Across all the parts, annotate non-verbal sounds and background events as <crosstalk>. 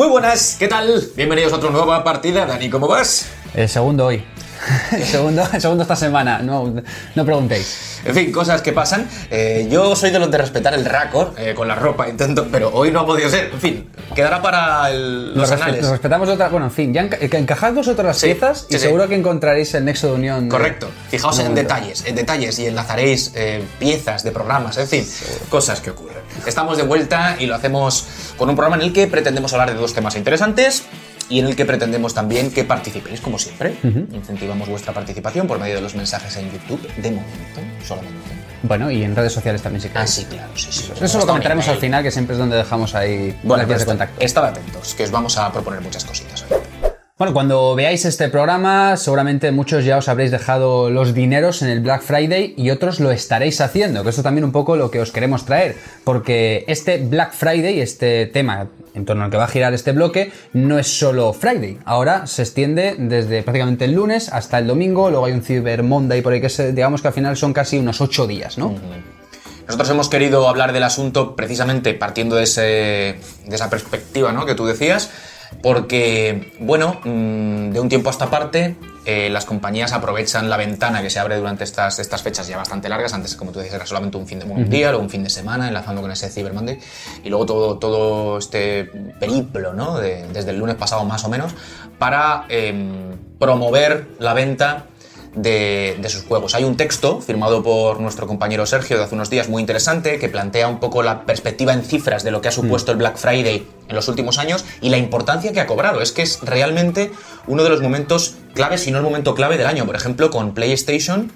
Muy buenas, ¿qué tal? Bienvenidos a otra nueva partida. Dani, ¿cómo vas? El segundo hoy. El <laughs> segundo, el segundo esta semana, no, no preguntéis. En fin, cosas que pasan. Eh, yo soy de los de respetar el récord eh, con la ropa, intento, pero hoy no ha podido ser. En fin, quedará para el- los Nos respe- anales. nos respetamos otra. Bueno, en fin, ya enca- encajad vosotros las Sí, piezas y sí, seguro que encontraréis el nexo de unión. de- Correcto. Fijaos de en momento. detalles, en detalles y enlazaréis eh, piezas de programas, en fin, cosas que ocurren. Estamos de vuelta y lo hacemos con un programa en el que pretendemos hablar de dos temas interesantes y en el que pretendemos también que participéis, como siempre. Incentivamos vuestra participación por medio de los mensajes en YouTube, de momento, solamente. Bueno, y en redes sociales también, si Ah, queréis. sí, claro, sí, sí. Eso lo comentaremos al final, que siempre es donde dejamos ahí Bueno, las vías pues de contacto. estad atentos, que os vamos a proponer muchas cositas. Bueno, cuando veáis este programa, seguramente muchos ya os habréis dejado los dineros en el Black Friday y otros lo estaréis haciendo, que esto también un poco lo que os queremos traer, porque este Black Friday, este tema en torno al que va a girar este bloque, no es solo Friday. Ahora se extiende desde prácticamente el lunes hasta el domingo, luego hay un Cyber Monday por ahí que digamos que al final son casi unos 8 días, ¿no? Nosotros hemos querido hablar del asunto precisamente partiendo de, ese, de esa perspectiva ¿no? que tú decías, porque, bueno, mm, de un tiempo a esta parte, eh, las compañías aprovechan la ventana que se abre durante estas, estas fechas ya bastante largas. Antes, como tú decías, era solamente un fin de un día un fin de semana, enlazando con ese Cyber Monday. Y luego todo, todo este periplo, ¿no? De- desde el lunes pasado más o menos, para em, promover la venta de, de sus juegos. Hay un texto firmado por nuestro compañero Sergio de hace unos días muy interesante que plantea un poco la perspectiva en cifras de lo que ha supuesto el Black Friday en los últimos años y la importancia que ha cobrado. Es que es realmente uno de los momentos claves, si no el momento clave del año. Por ejemplo, con PlayStation,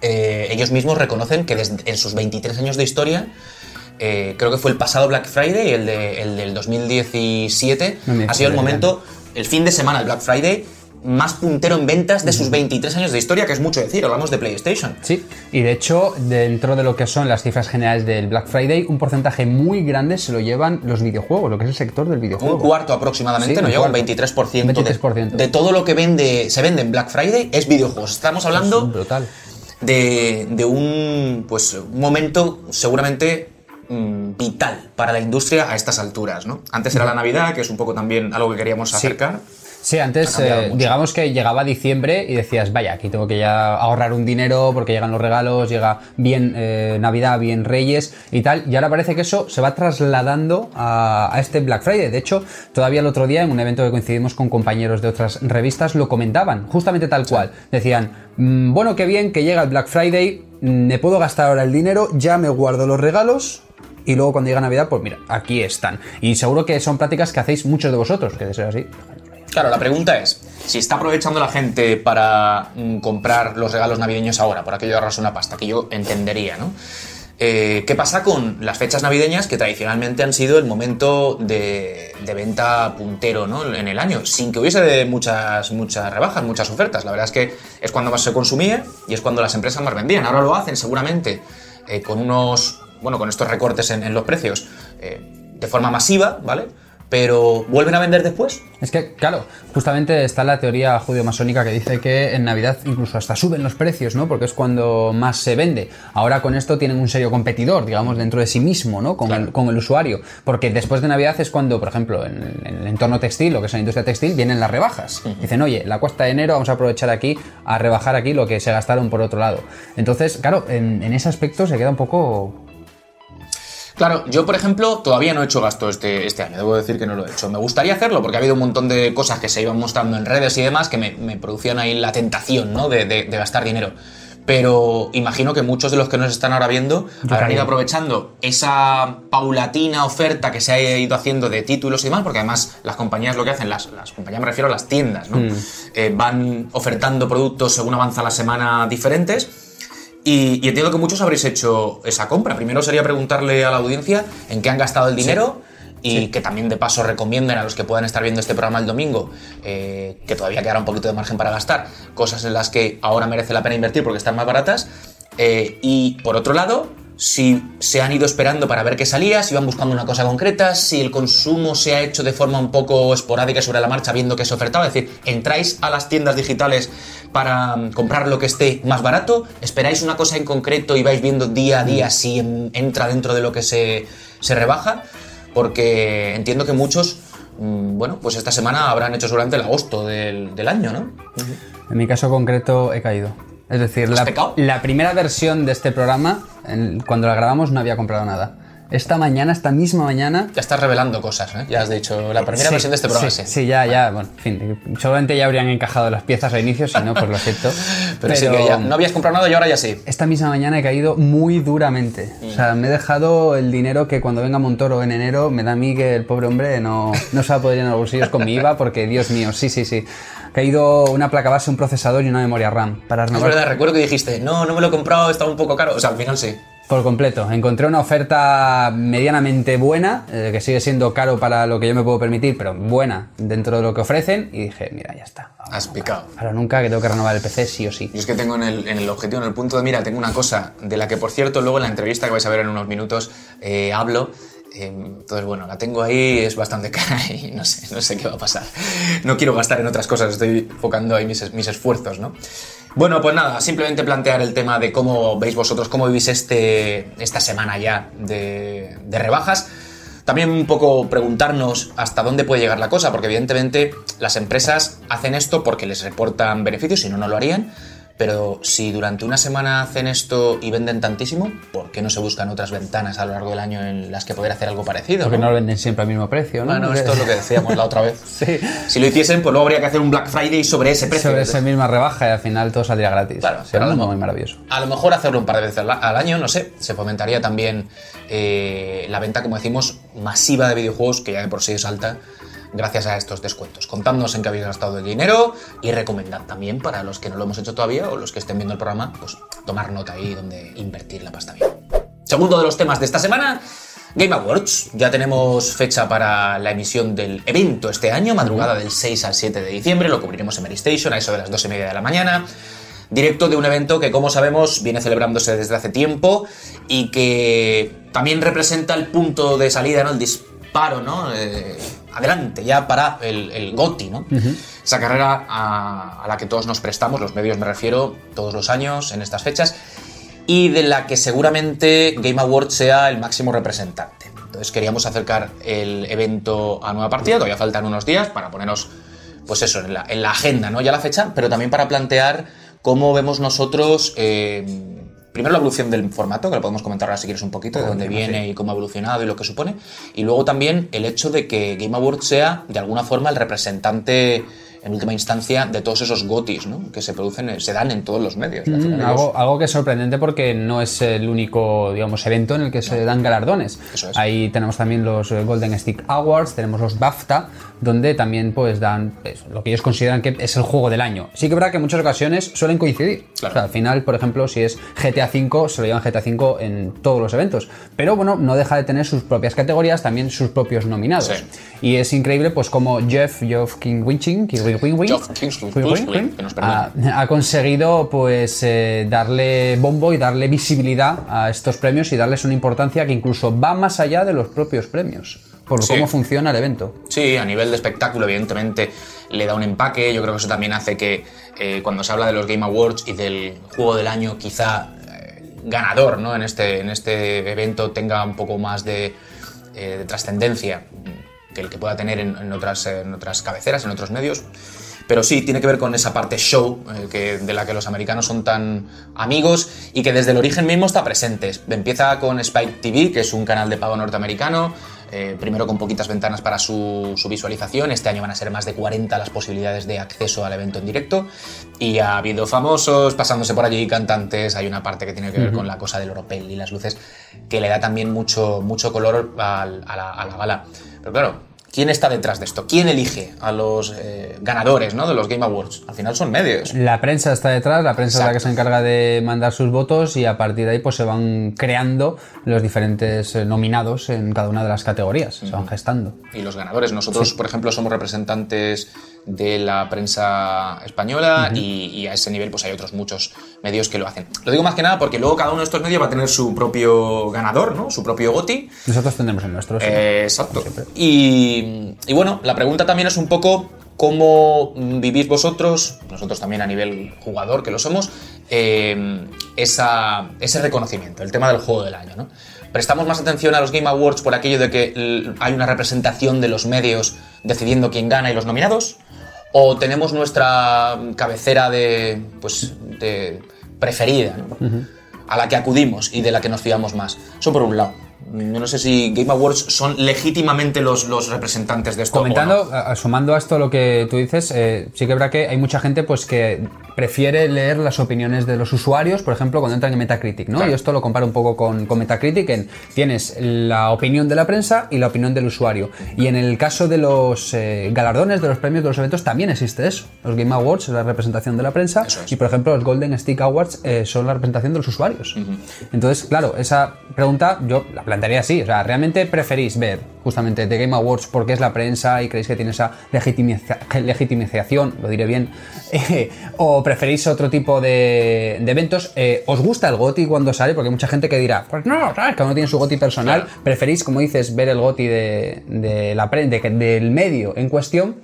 eh, ellos mismos reconocen que desde, en sus 23 años de historia, eh, creo que fue el pasado Black Friday, el, de- el del 2017, ha sido el 2017, momento, el fin de semana, el Black Friday, más puntero en ventas de sus 23 años de historia, que es mucho decir, hablamos de PlayStation. Sí, y de hecho, dentro de lo que son las cifras generales del Black Friday, un porcentaje muy grande se lo llevan los videojuegos, lo que es el sector del videojuego. Un cuarto aproximadamente, Sí, no llega un cuarto. 23%, 23%. De, de todo lo que vende, se vende en Black Friday es videojuegos. Estamos hablando Brutal. de, de un, pues, un momento seguramente mm, vital para la industria a estas alturas, ¿no? Antes era la Navidad, que es un poco también algo que queríamos acercar. Sí, antes Ha cambiado eh, digamos que llegaba diciembre y decías, vaya, aquí tengo que ya ahorrar un dinero porque llegan los regalos, llega bien eh, Navidad, bien Reyes y tal. Y ahora parece que eso se va trasladando a, a este Black Friday. De hecho, todavía el otro día en un evento que coincidimos con compañeros de otras revistas lo comentaban, justamente tal cual. Decían, "Mm, bueno, qué bien que llega el Black Friday, mm, me puedo gastar ahora el dinero, ya me guardo los regalos. Y luego cuando llega Navidad, pues mira, aquí están. Y seguro que son prácticas que hacéis muchos de vosotros, que de ser así. Claro, la pregunta es, si está aprovechando la gente para mm, comprar los regalos navideños ahora, por aquello de una pasta, que yo entendería, ¿no? Eh, ¿Qué pasa con las fechas navideñas que tradicionalmente han sido el momento de, venta puntero ¿no? en el año? Sin que hubiese muchas, muchas rebajas, muchas ofertas. La verdad es que es cuando más se consumía y es cuando las empresas más vendían. Ahora lo hacen seguramente eh, con unos, bueno, con estos recortes en, en los precios eh, de forma masiva, ¿vale? Pero ¿vuelven a vender después? Es que, claro, justamente está la teoría judeo-masónica que dice que en Navidad incluso hasta suben los precios, ¿no? Porque es cuando más se vende. Ahora con esto tienen un serio competidor, digamos, dentro de sí mismo, ¿no? Con, Claro. el, con el usuario. Porque después de Navidad es cuando, por ejemplo, en, en el entorno textil, lo que es la industria textil, vienen las rebajas. Dicen, oye, la cuesta de enero vamos a aprovechar aquí a rebajar aquí lo que se gastaron por otro lado. Entonces, claro, en, en ese aspecto se queda un poco Claro, yo por ejemplo todavía no he hecho gasto este, este año, debo decir que no lo he hecho. Me gustaría hacerlo porque ha habido un montón de cosas que se iban mostrando en redes y demás que me, me producían ahí la tentación ¿no? de, de- de gastar dinero. Pero imagino que muchos de los que nos están ahora viendo habrán también. ido aprovechando esa paulatina oferta que se ha ido haciendo de títulos y demás, porque además las compañías lo que hacen, las, las compañías me refiero a las tiendas, ¿no? Eh, van ofertando productos según avanza la semana diferentes. Y, y entiendo que muchos habréis hecho esa compra. Primero sería preguntarle a la audiencia en qué han gastado el dinero y que también de paso recomienden a los que puedan estar viendo este programa el domingo eh, que todavía quedará un poquito de margen para gastar, cosas en las que ahora merece la pena invertir porque están más baratas. Eh, y por otro lado, si se han ido esperando para ver qué salía, si van buscando una cosa concreta, si el consumo se ha hecho de forma un poco esporádica sobre la marcha viendo que se ofertaba, es decir, entráis a las tiendas digitales para mm, comprar lo que esté más barato, esperáis una cosa en concreto y vais viendo día a día si en- entra dentro de lo que se, se rebaja, porque entiendo que muchos mm, bueno, pues esta semana habrán hecho seguramente el agosto del, del año, ¿no? En mi caso concreto he caído. Es decir, la, primera versión de este programa, en- cuando la grabamos, no había comprado nada. Esta mañana, esta misma mañana. Ya estás revelando cosas, ¿eh? Ya has dicho, la primera Sí, versión de este programa, sí. sí. Sí, ya, ya, bueno, en fin, seguramente ya habrían encajado las piezas al inicio, si no, pues lo acepto. <laughs> Pero, sí que ya no habías comprado nada y ahora ya sí. Esta misma mañana he caído muy duramente. O sea, me he dejado el dinero que cuando venga Montoro en enero me da a mí que el pobre hombre no, no se va a poder llenar los bolsillos con mi IVA porque, Dios mío, sí, sí, sí. Ha caído una placa base, un procesador y una memoria RAM para Es renovar verdad, recuerdo que dijiste, no, no me lo he comprado, estaba un poco caro. O sea, al final sí. por completo. Encontré una oferta medianamente buena, eh, que sigue siendo caro para lo que yo me puedo permitir, pero buena dentro de lo que ofrecen y dije, mira, ya está. Has picado. Ahora nunca que tengo que renovar el PC sí o sí. Yo es que tengo en el, en el objetivo, en el punto de mira, tengo una cosa de la que, por cierto, luego en la entrevista que vais a ver en unos minutos eh, hablo. Entonces, bueno, la tengo ahí, es bastante <laughs> cara y no sé, no sé qué va a pasar. No quiero gastar en otras cosas, estoy enfocando ahí mis, mis esfuerzos, ¿no? Bueno, pues nada, simplemente plantear el tema de cómo veis vosotros, cómo vivís este, esta semana ya de, de rebajas. También un poco preguntarnos hasta dónde puede llegar la cosa, porque evidentemente las empresas hacen esto porque les reportan beneficios, si no, no lo harían. Pero si durante una semana hacen esto y venden tantísimo, ¿por qué no se buscan otras ventanas a lo largo del año en las que poder hacer algo parecido? Porque no? no lo venden siempre al mismo precio, ¿no? Bueno, esto es lo que decíamos la otra vez. <laughs> Sí. Si lo hiciesen, pues luego habría que hacer un Black Friday sobre ese precio. Sobre esa misma rebaja y al final todo saldría gratis. Claro, Sería pero a lo muy maravilloso. A lo mejor hacerlo un par de veces al- al año, no sé, se fomentaría también eh, la venta, como decimos, masiva de videojuegos, que ya de por sí es alta, gracias a estos descuentos. Contadnos en qué habéis gastado el dinero y recomendad también para los que no lo hemos hecho todavía o los que estén viendo el programa, pues tomar nota ahí donde invertir la pasta bien. Segundo de los temas de esta semana, Game Awards. Ya tenemos fecha para la emisión del evento este año, madrugada del 6 al 7 de diciembre. Lo cubriremos en Mary Station a eso de las 2 y media de la mañana. Directo de un evento que, como sabemos, viene celebrándose desde hace tiempo y que también representa el punto de salida, ¿no? El disparo, ¿no? Eh, adelante, ya para el, el GOTY, ¿no? Esa carrera a, a la que todos nos prestamos, los medios me refiero, todos los años, en estas fechas y de la que seguramente Game Awards sea el máximo representante. Entonces queríamos acercar el evento a nueva partida, todavía faltan unos días para ponernos, pues eso, en la, en la agenda, ¿no? Ya la fecha, pero también para plantear cómo vemos nosotros, eh, primero la evolución del formato, que lo podemos comentar ahora si quieres un poquito, de dónde viene y cómo ha evolucionado y lo que supone, y luego también el hecho de que Game Awards sea, de alguna forma, el representante en última instancia de todos esos gotis ¿no? que se producen, eh, se dan en todos los medios. Final ellos- Mm, Algo, algo que es sorprendente porque no es el único, digamos, evento en el que se dan galardones. Eso es. Ahí tenemos también los eh, Golden Stick Awards, tenemos los BAFTA, donde también pues dan pues, lo que ellos consideran que es el juego del año. Sí que es verdad que en muchas ocasiones suelen coincidir. Claro. O sea, al final, por ejemplo, si es GTA V, se lo llevan GTA V en todos los eventos. Pero bueno, no deja de tener sus propias categorías, también sus propios nominados. Sí. Y es increíble, pues como Jeff, Geoff King Winching, King Wing, que nos ha, ha conseguido pues eh, darle bombo y darle visibilidad a estos premios y darles una importancia que incluso va más allá de los propios premios, por Sí. cómo funciona el evento. Sí, a nivel de espectáculo, evidentemente, le da un empaque. Yo creo que eso también hace que eh, cuando se habla de los Game Awards y del juego del año, quizá eh, ganador ¿no? en, este, en este evento tenga un poco más de, eh, de trascendencia que el que pueda tener en, en otras, en otras cabeceras, en otros medios. Pero sí, tiene que ver con esa parte show eh, que, de la que los americanos son tan amigos y que desde el origen mismo está presente. Empieza con Spike TV, que es un canal de pago norteamericano, eh, primero con poquitas ventanas para su, su visualización. Este año van a ser más de 40 las posibilidades de acceso al evento en directo. Y ha habido famosos pasándose por allí, cantantes. Hay una parte que tiene que ver con la cosa del oropel y las luces, que le da también mucho, mucho color al- a, la, a la gala. Pero claro, ¿quién está detrás de esto? ¿Quién elige a los eh, ganadores ¿no? de los Game Awards? Al final son medios. La prensa está detrás, la prensa es la que se encarga de mandar sus votos y a partir de ahí pues se van creando los diferentes eh, nominados en cada una de las categorías, se van gestando. y los ganadores. Nosotros, por ejemplo, somos representantes de la prensa española y, y a ese nivel pues hay otros muchos medios que lo hacen. Lo digo más que nada porque luego cada uno de estos medios va a tener su propio ganador, ¿no? Su propio GOTI. Nosotros tendremos el nuestro. sí. Eh, exacto. Y, y bueno, la pregunta también es un poco cómo vivís vosotros, nosotros también a nivel jugador que lo somos, eh, esa- ese reconocimiento, el tema del juego del año, ¿no? ¿Prestamos más atención a los Game Awards por aquello de que hay una representación de los medios decidiendo quién gana y los nominados? ¿O tenemos nuestra cabecera de, pues, de preferida, ¿no? a la que acudimos y de la que nos fiamos más? Eso por un lado. Yo no sé si Game Awards son legítimamente los, los representantes de esto. Comentando, no. a- sumando a esto lo que tú dices, eh, sí que verdad que hay mucha gente pues que prefiere leer las opiniones de los usuarios, por ejemplo, cuando entran en Metacritic, ¿no? Claro. Y esto lo comparo un poco con, con Metacritic, en tienes la opinión de la prensa y la opinión del usuario. Y en el caso de los eh, galardones, de los premios, de los eventos, también existe eso. Los Game Awards es la representación de la prensa es. y, por ejemplo, los Golden Stick Awards eh, son la representación de los usuarios. Entonces, claro, esa pregunta yo la plantearía así. O sea, ¿realmente preferís ver justamente The Game Awards porque es la prensa y creéis que tiene esa legitimiza- legitimización, lo diré bien, <laughs> eh, o preferís otro tipo de, de eventos? Eh, ¿Os gusta el GOTI cuando sale? Porque hay mucha gente que dirá, pues no, ¿sabes? Cada uno tiene su GOTI personal. Claro. Preferís, como dices, ver el GOTI de, de la pre- de del medio en cuestión.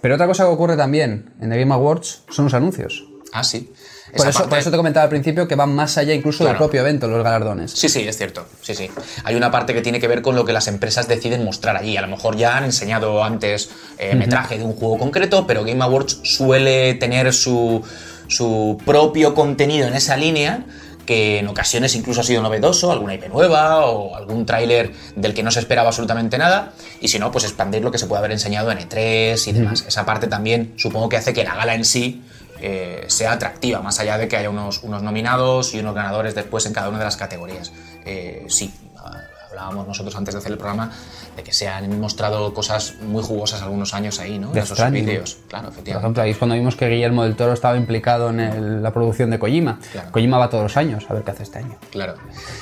Pero otra cosa que ocurre también en The Game Awards son los anuncios. Ah, sí. Por eso, parte- por eso te comentaba al principio que van más allá incluso del propio evento, los galardones. Sí, sí, es cierto. Sí, sí. Hay una parte que tiene que ver con lo que las empresas deciden mostrar allí. A lo mejor ya han enseñado antes eh, metraje de un juego concreto, pero Game Awards suele tener su, su propio contenido en esa línea que en ocasiones incluso ha sido novedoso, alguna IP nueva o algún tráiler del que no se esperaba absolutamente nada, y si no, pues expandir lo que se puede haber enseñado en E3 y demás. Esa parte también supongo que hace que la gala en sí eh, sea atractiva, más allá de que haya unos, unos nominados y unos ganadores después en cada una de las categorías. Eh, sí, ah, hablábamos nosotros antes de hacer el programa de que se han mostrado cosas muy jugosas algunos años ahí, ¿no? En Death esos vídeos. Claro, Por efectivamente. ejemplo, ahí es cuando vimos que Guillermo del Toro estaba implicado en el- la producción de Kojima. Claro. Kojima va todos los años a ver qué hace este año. Claro.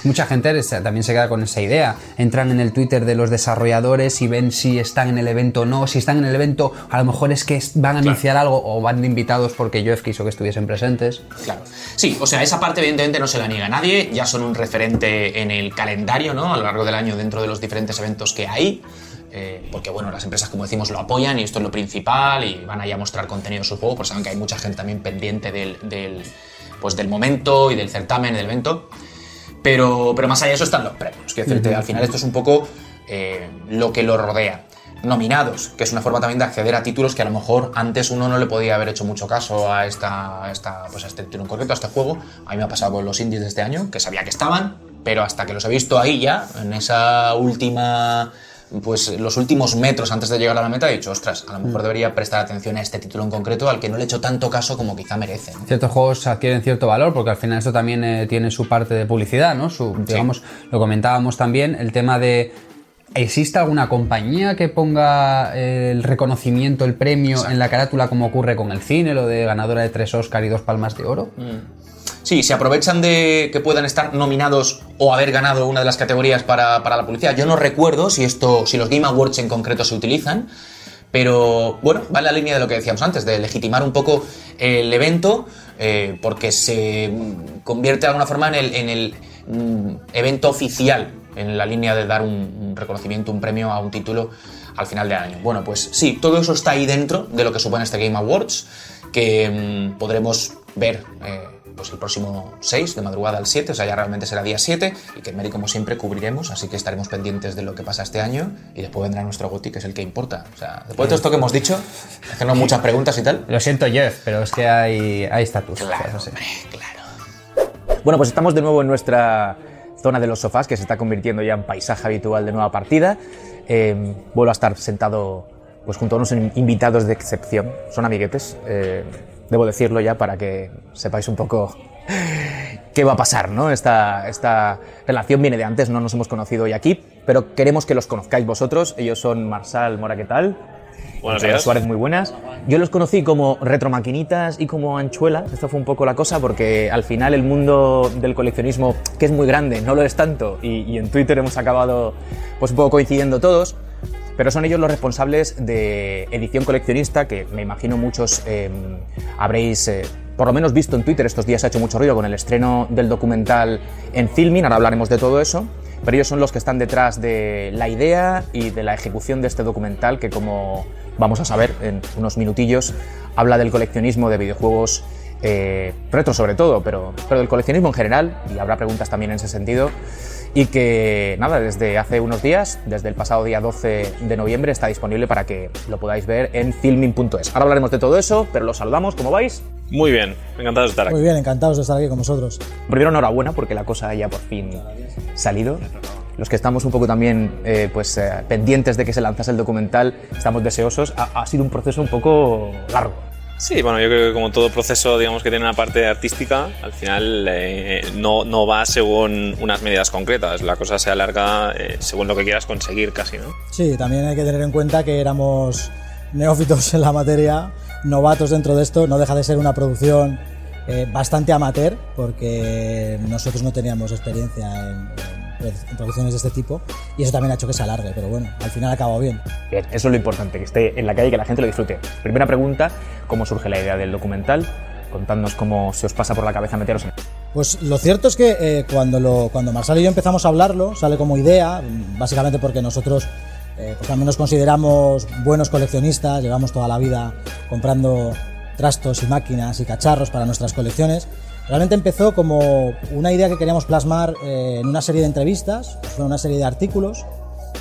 Mucha gente también se queda con esa idea. Entran en el Twitter de los desarrolladores y ven si están en el evento o no. Si están en el evento, a lo mejor es que van a anunciar algo o van de invitados porque Jeff quiso que estuviesen presentes. Claro. Sí, o sea, esa parte evidentemente no se la niega a nadie, ya son un referente en el calendario, ¿no? A lo largo del año dentro de los diferentes eventos que hay. Eh, porque bueno, las empresas como decimos lo apoyan y esto es lo principal y van ahí a mostrar contenido de sus juegos, porque saben que hay mucha gente también pendiente del, del, pues, del momento y del certamen, del evento. Pero, pero más allá de eso están los premios. Quiero decirte, al final esto es un poco eh, lo que lo rodea. Nominados, que es una forma también de acceder a títulos que a lo mejor antes uno no le podía haber hecho mucho caso a, esta, a esta, pues a este título en concreto, a este juego. A mí me ha pasado con los indies de este año, que sabía que estaban, pero hasta que los he visto ahí ya, en esa última pues los últimos metros antes de llegar a la meta he dicho, ostras, a lo mejor debería prestar atención a este título en concreto al que no le he hecho tanto caso como quizá merece. ¿no? Ciertos juegos adquieren cierto valor porque al final esto también eh, tiene su parte de publicidad, ¿no? Su, digamos, lo comentábamos también, el tema de ¿Existe alguna compañía que ponga eh, el reconocimiento, el premio en la carátula como ocurre con el cine, lo de ganadora de tres Oscar y dos palmas de oro? Sí, se aprovechan de que puedan estar nominados o haber ganado una de las categorías para, para la publicidad. Yo no recuerdo si esto, si los Game Awards en concreto se utilizan, pero bueno, va en la línea de lo que decíamos antes, de legitimar un poco el evento, eh, porque se convierte de alguna forma en el, en el mm, evento oficial, en la línea de dar un, un reconocimiento, un premio a un título al final del año. Bueno, pues sí, todo eso está ahí dentro de lo que supone este Game Awards, que mm, podremos ver eh, pues el próximo 6, de madrugada al 7, o sea, ya realmente será día 7, y que en Mary, como siempre, cubriremos, así que estaremos pendientes de lo que pasa este año, y después vendrá nuestro GOTI, que es el que importa. O sea, después de todo esto que hemos dicho, hacernos muchas preguntas y tal. Lo siento, Jeff, pero es que hay hay estatus. Claro, eso sí. hombre, claro. Bueno, pues estamos de nuevo en nuestra zona de los sofás, que se está convirtiendo ya en paisaje habitual de nueva partida. Eh, vuelvo a estar sentado pues, junto a unos in- invitados de excepción. Son amiguetes, eh, debo decirlo ya para que sepáis un poco qué va a pasar, ¿no? Esta, esta relación viene de antes, no nos hemos conocido hoy aquí, pero queremos que los conozcáis vosotros. Ellos son Marsal Mora, ¿qué tal? Buenos días. Suárez, muy buenas. Yo los conocí como retromaquinitas y como anchuelas. Esto fue un poco la cosa porque al final el mundo del coleccionismo, que es muy grande, no lo es tanto. Y, y en Twitter hemos acabado pues un poco coincidiendo todos. Pero son ellos los responsables de edición coleccionista, que me imagino muchos eh, habréis eh, por lo menos visto en Twitter estos días ha hecho mucho ruido con el estreno del documental en Filmin, ahora hablaremos de todo eso, pero ellos son los que están detrás de la idea y de la ejecución de este documental que como vamos a saber en unos minutillos habla del coleccionismo de videojuegos eh, retro sobre todo, pero, pero del coleccionismo en general, y habrá preguntas también en ese sentido. Y que nada, desde hace unos días, desde el pasado día 12 de noviembre, está disponible para que lo podáis ver en filming.es. Ahora hablaremos de todo eso, pero los saludamos, ¿cómo vais? Muy bien, encantados de estar aquí. Muy bien, encantados de estar aquí con vosotros. Primero enhorabuena porque la cosa ya por fin salido. Los que estamos un poco también eh, pues, eh, pendientes de que se lanzase el documental, estamos deseosos. Ha, ha sido un proceso un poco largo. Sí, bueno, yo creo que como todo proceso, digamos que tiene una parte artística, al final eh, no, no va según unas medidas concretas. La cosa se alarga eh, según lo que quieras conseguir, casi, ¿no? Sí, también hay que tener en cuenta que éramos neófitos en la materia, novatos dentro de esto. No deja de ser una producción eh, bastante amateur, porque nosotros no teníamos experiencia en, producciones de este tipo, y eso también ha hecho que se alargue. Pero bueno, al final ha acabado bien. Bien, eso es lo importante, que esté en la calle y que la gente lo disfrute. Primera pregunta, ¿cómo surge la idea del documental? Contadnos cómo se os pasa por la cabeza meteros en Pues lo cierto es que eh, cuando, lo, cuando Marsal y yo empezamos a hablarlo, sale como idea, básicamente porque nosotros eh, pues también nos consideramos buenos coleccionistas, llevamos toda la vida comprando trastos y máquinas y cacharros para nuestras colecciones. Realmente empezó como una idea que queríamos plasmar eh, en una serie de entrevistas, pues una serie de artículos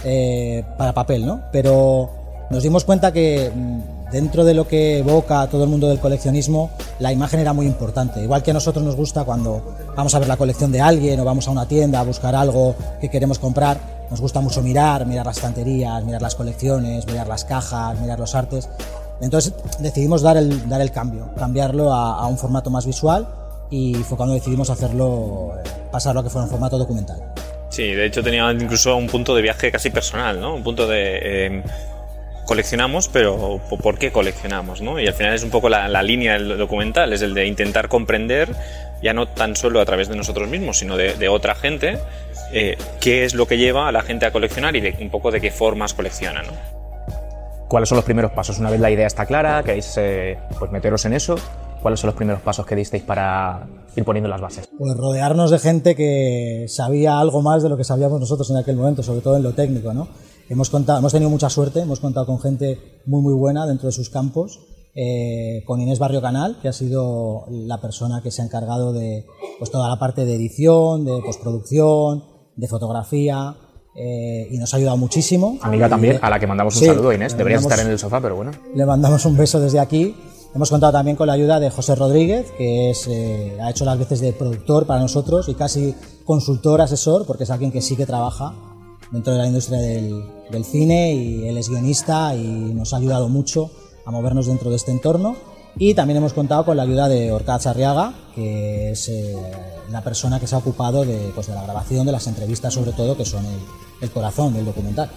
eh, para papel, ¿no? Pero nos dimos cuenta que mm, dentro de lo que evoca todo el mundo del coleccionismo, la imagen era muy importante. Igual que a nosotros nos gusta cuando vamos a ver la colección de alguien o vamos a una tienda a buscar algo que queremos comprar, nos gusta mucho mirar, mirar las estanterías, mirar las colecciones, mirar las cajas, mirar los artes. Entonces decidimos dar el, dar el cambio, cambiarlo a, a un formato más visual y fue cuando decidimos hacerlo, pasarlo a que fuera un formato documental. Sí, de hecho tenía incluso un punto de viaje casi personal, ¿no? Un punto de... Eh, coleccionamos, pero ¿por qué coleccionamos? ¿no? Y al final es un poco la, la, línea del documental, es el de intentar comprender, ya no tan solo a través de nosotros mismos, sino de, de otra gente, eh, qué es lo que lleva a la gente a coleccionar y de, un poco de qué formas colecciona. ¿no? ¿Cuáles son los primeros pasos? Una vez la idea está clara, queréis eh, pues meteros en eso, ¿cuáles son los primeros pasos que disteis para ir poniendo las bases? Pues rodearnos de gente que sabía algo más de lo que sabíamos nosotros en aquel momento, sobre todo en lo técnico, ¿no? Hemos, contado, hemos tenido mucha suerte, hemos contado con gente muy muy buena dentro de sus campos, eh, con Inés Barrio Canal, que ha sido la persona que se ha encargado de pues, toda la parte de edición, de postproducción, de fotografía, eh, y nos ha ayudado muchísimo. Amiga también, a la que mandamos un sí, saludo, Inés. Mandamos, estar en el sofá, pero bueno. Le mandamos un beso desde aquí. Hemos contado también con la ayuda de José Rodríguez, que es, eh, ha hecho las veces de productor para nosotros y casi consultor, asesor, porque es alguien que sí que trabaja dentro de la industria del, del, cine y él es guionista y nos ha ayudado mucho a movernos dentro de este entorno. Y también hemos contado con la ayuda de Orcaz Arriaga, que es eh, la persona que se ha ocupado de, pues, de, la grabación de las entrevistas, sobre todo, que son el, el corazón del documental.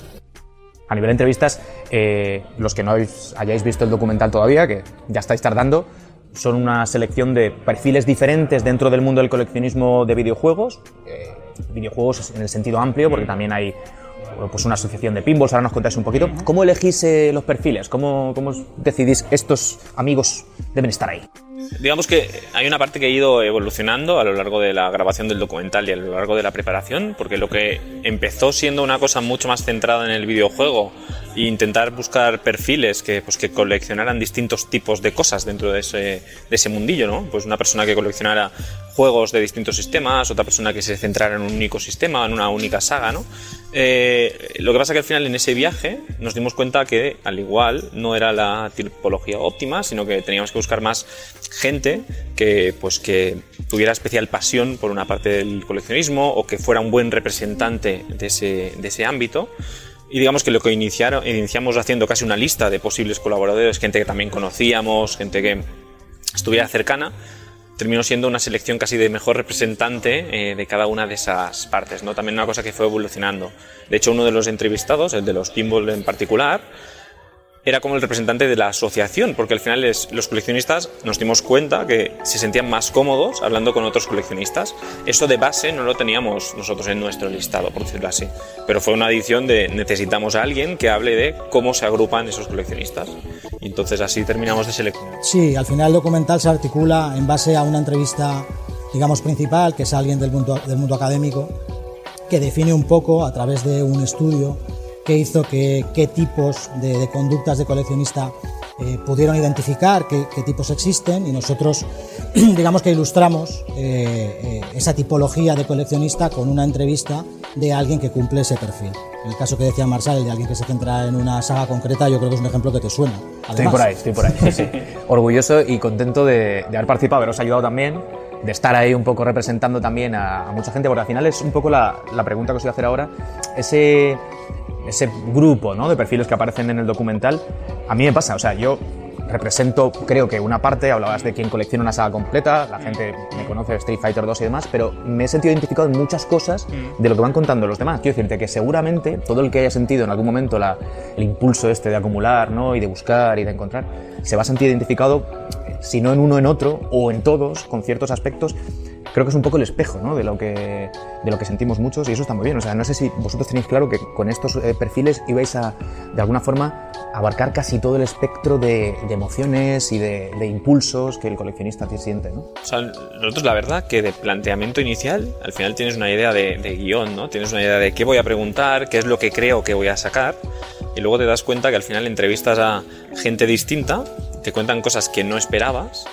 A nivel de entrevistas, eh, los que no habéis, hayáis visto el documental todavía, que ya estáis tardando, son una selección de perfiles diferentes dentro del mundo del coleccionismo de videojuegos. Eh, videojuegos en el sentido amplio, porque también hay pues una asociación de pinballs, ahora nos contáis un poquito. ¿Cómo elegís eh, los perfiles? ¿Cómo, ¿Cómo, decidís estos amigos deben estar ahí? Digamos que hay una parte que ha ido evolucionando a lo largo de la grabación del documental y a lo largo de la preparación, porque lo que empezó siendo una cosa mucho más centrada en el videojuego e intentar buscar perfiles que, pues, que coleccionaran distintos tipos de cosas dentro de ese, de ese mundillo, ¿no? Pues una persona que coleccionara juegos de distintos sistemas, otra persona que se centrara en un único sistema, en una única saga, ¿no? Eh, lo que pasa que al final en ese viaje nos dimos cuenta que al igual no era la tipología óptima, sino que teníamos que buscar más gente que, pues, que tuviera especial pasión por una parte del coleccionismo o que fuera un buen representante de ese, de ese ámbito. Y digamos que lo que iniciaron, iniciamos haciendo casi una lista de posibles colaboradores, gente que también conocíamos, gente que estuviera cercana, terminó siendo una selección casi de mejor representante eh, de cada una de esas partes, ¿no? También una cosa que fue evolucionando. De hecho, uno de los entrevistados, el de los pinball en particular, era como el representante de la asociación, porque al final es, los coleccionistas nos dimos cuenta que se sentían más cómodos hablando con otros coleccionistas. Eso de base no lo teníamos nosotros en nuestro listado, por decirlo así. Pero fue una adición de necesitamos a alguien que hable de cómo se agrupan esos coleccionistas. Y entonces así terminamos de seleccionar. Sí, al final el documental se articula en base a una entrevista, digamos, principal, que es alguien del mundo, del mundo académico, que define un poco a través de un estudio qué hizo que, qué tipos de, de, conductas de coleccionista eh, pudieron identificar qué, qué, tipos existen y nosotros <clears throat> digamos que ilustramos eh, eh, esa tipología de coleccionista con una entrevista de alguien que cumple ese perfil. El caso que decía Marsal, de alguien que se centra en una saga concreta, yo creo que es un ejemplo que te suena. Además. Estoy por ahí, estoy por ahí. Sí, sí. <laughs> Orgulloso y contento de, de haber participado, haberos ayudado también de estar ahí un poco representando también a, a, mucha gente, porque al final es un poco la, la pregunta que os voy a hacer ahora, ese, ese grupo ¿no? de perfiles que aparecen en el documental, a mí me pasa, o sea, yo represento, creo que una parte, hablabas de quien colecciona una saga completa, la gente me conoce de Street Fighter 2 y demás, pero me he sentido identificado en muchas cosas de lo que van contando los demás. Quiero decirte que seguramente todo el que haya sentido en algún momento la, el impulso este de acumular ¿no? y de buscar y de encontrar, se va a sentir identificado, si no en uno, en otro, o en todos, con ciertos aspectos, creo que es un poco el espejo ¿no? de, lo que, de lo que sentimos muchos y eso está muy bien. O sea, no sé si vosotros tenéis claro que con estos eh, perfiles ibais a, de alguna forma, abarcar casi todo el espectro de, de emociones y de, de, impulsos que el coleccionista siente. ¿no? O sea, nosotros la verdad que de planteamiento inicial, al final tienes una idea de, de guion, ¿no? Tienes una idea de qué voy a preguntar, qué es lo que creo que voy a sacar y luego te das cuenta que al final entrevistas a gente distinta, te cuentan cosas que no esperabas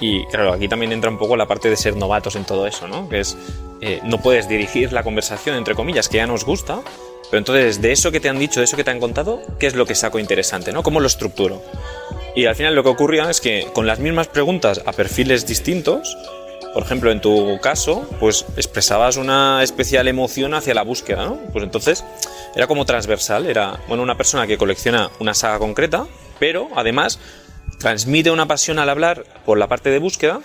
y claro, aquí también entra un poco la parte de ser novatos en todo eso, ¿no? Que es, eh, no puedes dirigir la conversación, entre comillas, que ya nos gusta, pero entonces de eso que te han dicho, de eso que te han contado, ¿qué es lo que saco interesante, ¿no? ¿Cómo lo estructuro? Y al final lo que ocurría es que con las mismas preguntas a perfiles distintos, por ejemplo, en tu caso, pues expresabas una especial emoción hacia la búsqueda, ¿no? Pues entonces era como transversal, era, bueno, una persona que colecciona una saga concreta, pero además transmite una pasión al hablar por la parte de búsqueda,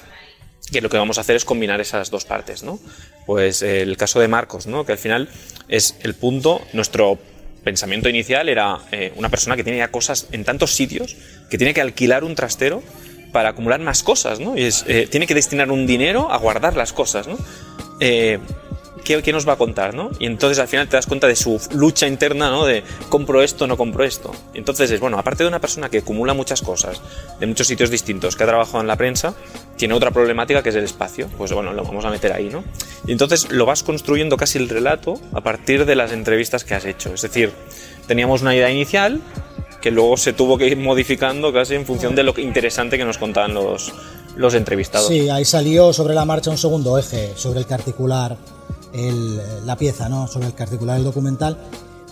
que lo que vamos a hacer es combinar esas dos partes, ¿no? Pues eh, el caso de Marcos, ¿no? Que al final es el punto, nuestro pensamiento inicial era eh, una persona que tiene ya cosas en tantos sitios que tiene que alquilar un trastero para acumular más cosas, ¿no? Y eh, tiene que destinar un dinero a guardar las cosas, ¿no? ¿Qué, ¿qué, nos va a contar, no? Y entonces al final te das cuenta de su lucha interna, ¿no? De compro esto, no compro esto. Entonces es, bueno, aparte de una persona que acumula muchas cosas de muchos sitios distintos, que ha trabajado en la prensa, tiene otra problemática que es el espacio. Pues bueno, lo vamos a meter ahí, ¿no? Y entonces lo vas construyendo casi el relato a partir de las entrevistas que has hecho. Es decir, teníamos una idea inicial, que luego se tuvo que ir modificando casi en función de lo interesante que nos contaban los, los entrevistados. Sí, ahí salió sobre la marcha un segundo eje, sobre el que articular el, la pieza, ¿no? sobre el que articular el documental.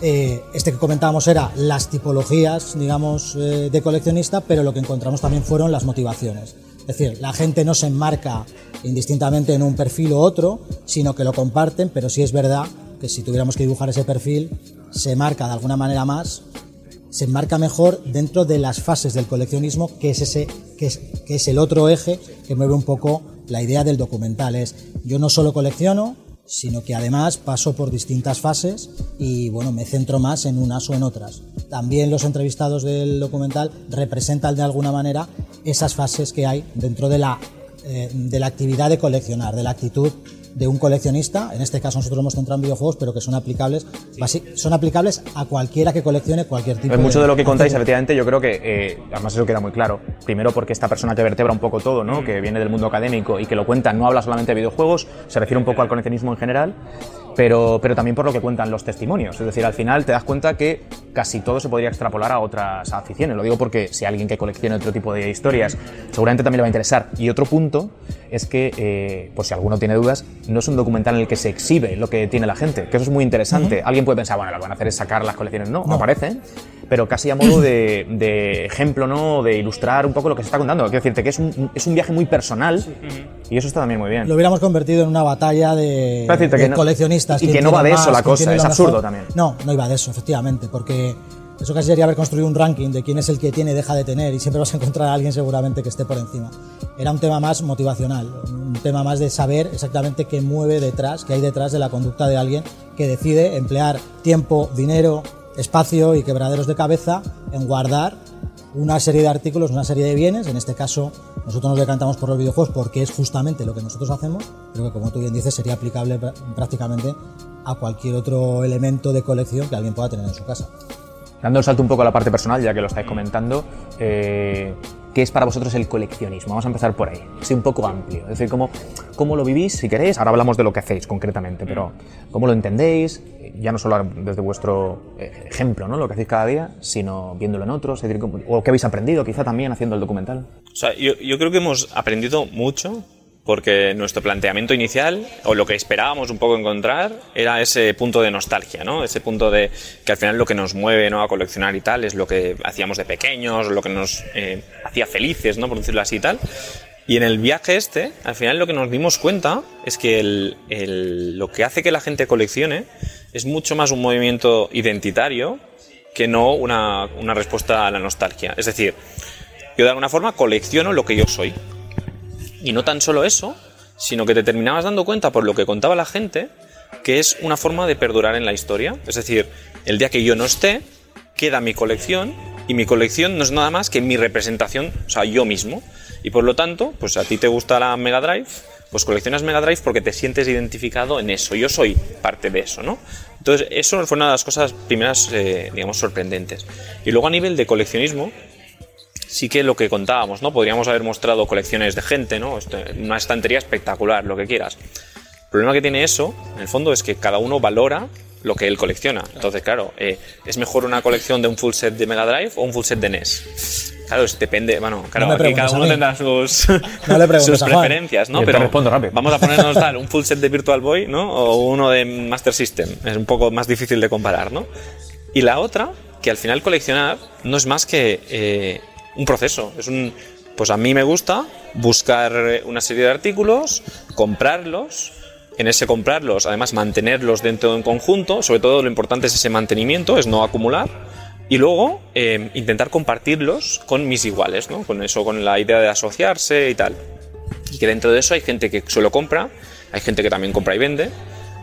Eh, este que comentábamos era las tipologías, digamos, eh, de coleccionista, pero lo que encontramos también fueron las motivaciones. Es decir, la gente no se enmarca indistintamente en un perfil u otro, sino que lo comparten, pero sí es verdad que si tuviéramos que dibujar ese perfil, se marca de alguna manera más se enmarca mejor dentro de las fases del coleccionismo, que es, ese, que es, que es el otro eje que mueve un poco la idea del documental. Es yo no solo colecciono, sino que además paso por distintas fases y bueno, me centro más en unas o en otras. También los entrevistados del documental representan de alguna manera esas fases que hay dentro de la, eh, de la actividad de coleccionar, de la actitud de un coleccionista, en este caso nosotros hemos centrado en videojuegos, pero que son aplicables, son aplicables a cualquiera que coleccione cualquier tipo de... Mucho de lo que contáis, efectivamente, yo creo que, eh, además eso queda muy claro. Primero porque esta persona que vertebra un poco todo, ¿no? que viene del mundo académico y que lo cuenta, no habla solamente de videojuegos, se refiere un poco al coleccionismo en general, pero, pero también por lo que cuentan los testimonios. Es decir, al final te das cuenta que casi todo se podría extrapolar a otras aficiones. Lo digo porque si alguien que colecciona otro tipo de historias, seguramente también le va a interesar. Y otro punto es que, eh, por si alguno tiene dudas, no es un documental en el que se exhibe lo que tiene la gente, que eso es muy interesante. Uh -huh. Alguien puede pensar, bueno, lo que van a hacer es sacar las colecciones. No, no. aparecen, pero casi a modo de, de, ejemplo, ¿no? De ilustrar un poco lo que se está contando. Quiero decirte que es un, es un viaje muy personal sí. y eso está también muy bien. Lo hubiéramos convertido en una batalla de, de no, coleccionistas. Y que no va de más, eso la cosa, es absurdo mejor. también. No, no iba de eso, efectivamente, porque eso casi sería haber construido un ranking de quién es el que tiene y deja de tener y siempre vas a encontrar a alguien seguramente que esté por encima. Era un tema más motivacional, un tema más de saber exactamente qué mueve detrás, qué hay detrás de la conducta de alguien que decide emplear tiempo, dinero, espacio y quebraderos de cabeza en guardar una serie de artículos, una serie de bienes, en este caso nosotros nos decantamos por los videojuegos porque es justamente lo que nosotros hacemos, pero que como tú bien dices sería aplicable prácticamente a cualquier otro elemento de colección que alguien pueda tener en su casa. Dando el salto un poco a la parte personal, ya que lo estáis comentando, eh, qué es para vosotros el coleccionismo. Vamos a empezar por ahí, así un poco amplio. Es decir, cómo, cómo lo vivís, si queréis. Ahora hablamos de lo que hacéis concretamente, pero cómo lo entendéis, ya no solo desde vuestro eh, ejemplo, ¿no? lo que hacéis cada día, sino viéndolo en otros, es decir, o qué habéis aprendido quizá también haciendo el documental. O sea, yo, yo creo que hemos aprendido mucho porque nuestro planteamiento inicial, o lo que esperábamos un poco encontrar, era ese punto de nostalgia, ¿no? Ese punto de que al final lo que nos mueve ¿no? a coleccionar y tal es lo que hacíamos de pequeños, lo que nos eh, hacía felices, ¿no? Por decirlo así y tal. Y en el viaje este, al final lo que nos dimos cuenta es que lo que hace que la gente coleccione es mucho más un movimiento identitario que no una, una respuesta a la nostalgia. Es decir, yo de alguna forma colecciono lo que yo soy. Y no tan solo eso, sino que te terminabas dando cuenta por lo que contaba la gente que es una forma de perdurar en la historia. Es decir, el día que yo no esté, queda mi colección y mi colección no es nada más que mi representación, o sea, yo mismo. Y por lo tanto, pues a ti te gusta la Mega Drive, pues coleccionas Mega Drive porque te sientes identificado en eso. Yo soy parte de eso, ¿no? Entonces, eso fue una de las cosas primeras, eh, digamos, sorprendentes. Y luego a nivel de coleccionismo, sí que lo que contábamos, ¿no? Podríamos haber mostrado colecciones de gente, ¿no? Una estantería espectacular, lo que quieras. El problema que tiene eso, en el fondo, es que cada uno valora lo que él colecciona. Entonces, claro, eh, ¿es mejor una colección de un full set de Mega Drive o un full set de NES? Claro, es- depende, bueno, claro, me aquí cada a uno tendrá sus, No <laughs> sus preferencias, ¿no? Yo te respondo rápido. vamos a ponernos <laughs> tal, un full set de Virtual Boy, ¿no? O uno de Master System. Es un poco más difícil de comparar, ¿no? Y la otra, que al final coleccionar no es más que eh, un proceso. Es un. Pues a mí me gusta buscar eh, una serie de artículos, comprarlos. En ese comprarlos, además mantenerlos dentro de un conjunto. Sobre todo lo importante es ese mantenimiento, es no acumular. Y luego eh, intentar compartirlos con mis iguales, ¿no? Con eso, con la idea de asociarse y tal. Y que dentro de eso hay gente que solo compra, hay gente que también compra y vende,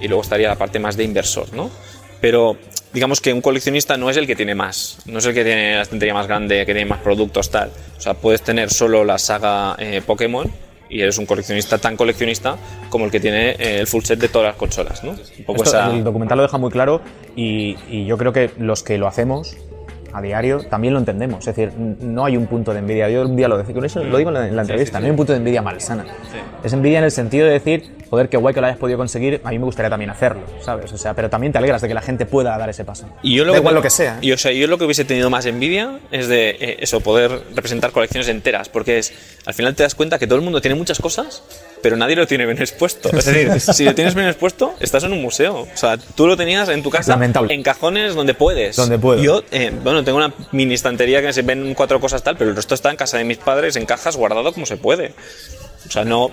y luego estaría la parte más de inversor, ¿no? Pero digamos que un coleccionista no es el que tiene más, no es el que tiene la estantería más grande, que tiene más productos, tal. O sea, puedes tener solo la saga eh, Pokémon y eres un coleccionista tan coleccionista como el que tiene eh, el full set de todas las consolas, ¿no? Un poco Esto, esa... El documental lo deja muy claro y, y yo creo que los que lo hacemos a diario también lo entendemos. Es decir, no hay un punto de envidia. Yo un día lo, con eso lo digo en la, en la entrevista, no hay un punto de envidia malsana. Es envidia en el sentido de decir, joder, qué guay que lo hayas podido conseguir, a mí me gustaría también hacerlo, ¿sabes? O sea, pero también te alegras de que la gente pueda dar ese paso. Y yo lo da que igual lo que sea. ¿eh? Y, o sea, yo lo que hubiese tenido más envidia es de eh, eso, poder representar colecciones enteras, porque es, al final te das cuenta que todo el mundo tiene muchas cosas, pero nadie lo tiene bien expuesto. <laughs> Es decir, <laughs> si lo tienes bien expuesto, estás en un museo. O sea, tú lo tenías en tu casa, Lamentable. en cajones donde puedes. Donde puedo. Yo, eh, bueno, tengo una mini estantería que se ven cuatro cosas tal, pero el resto está en casa de mis padres, en cajas, guardado como se puede. O sea, no...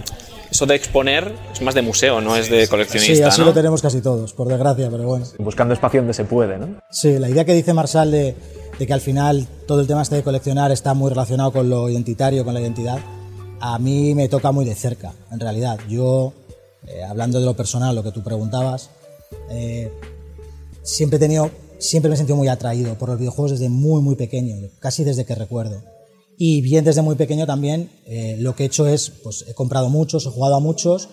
Eso de exponer es más de museo, no es de coleccionista, Sí, así ¿no? lo tenemos casi todos, por desgracia, pero bueno. Buscando espacio donde se puede, ¿no? Sí, la idea que dice Marsal de, de que al final todo el tema este de coleccionar está muy relacionado con lo identitario, con la identidad, a mí me toca muy de cerca, en realidad. Yo, eh, hablando de lo personal, lo que tú preguntabas, eh, siempre he tenido, siempre me he sentido muy atraído por los videojuegos desde muy, muy pequeño, casi desde que recuerdo. Y bien desde muy pequeño también, eh, lo que he hecho es, pues he comprado muchos, he jugado a muchos,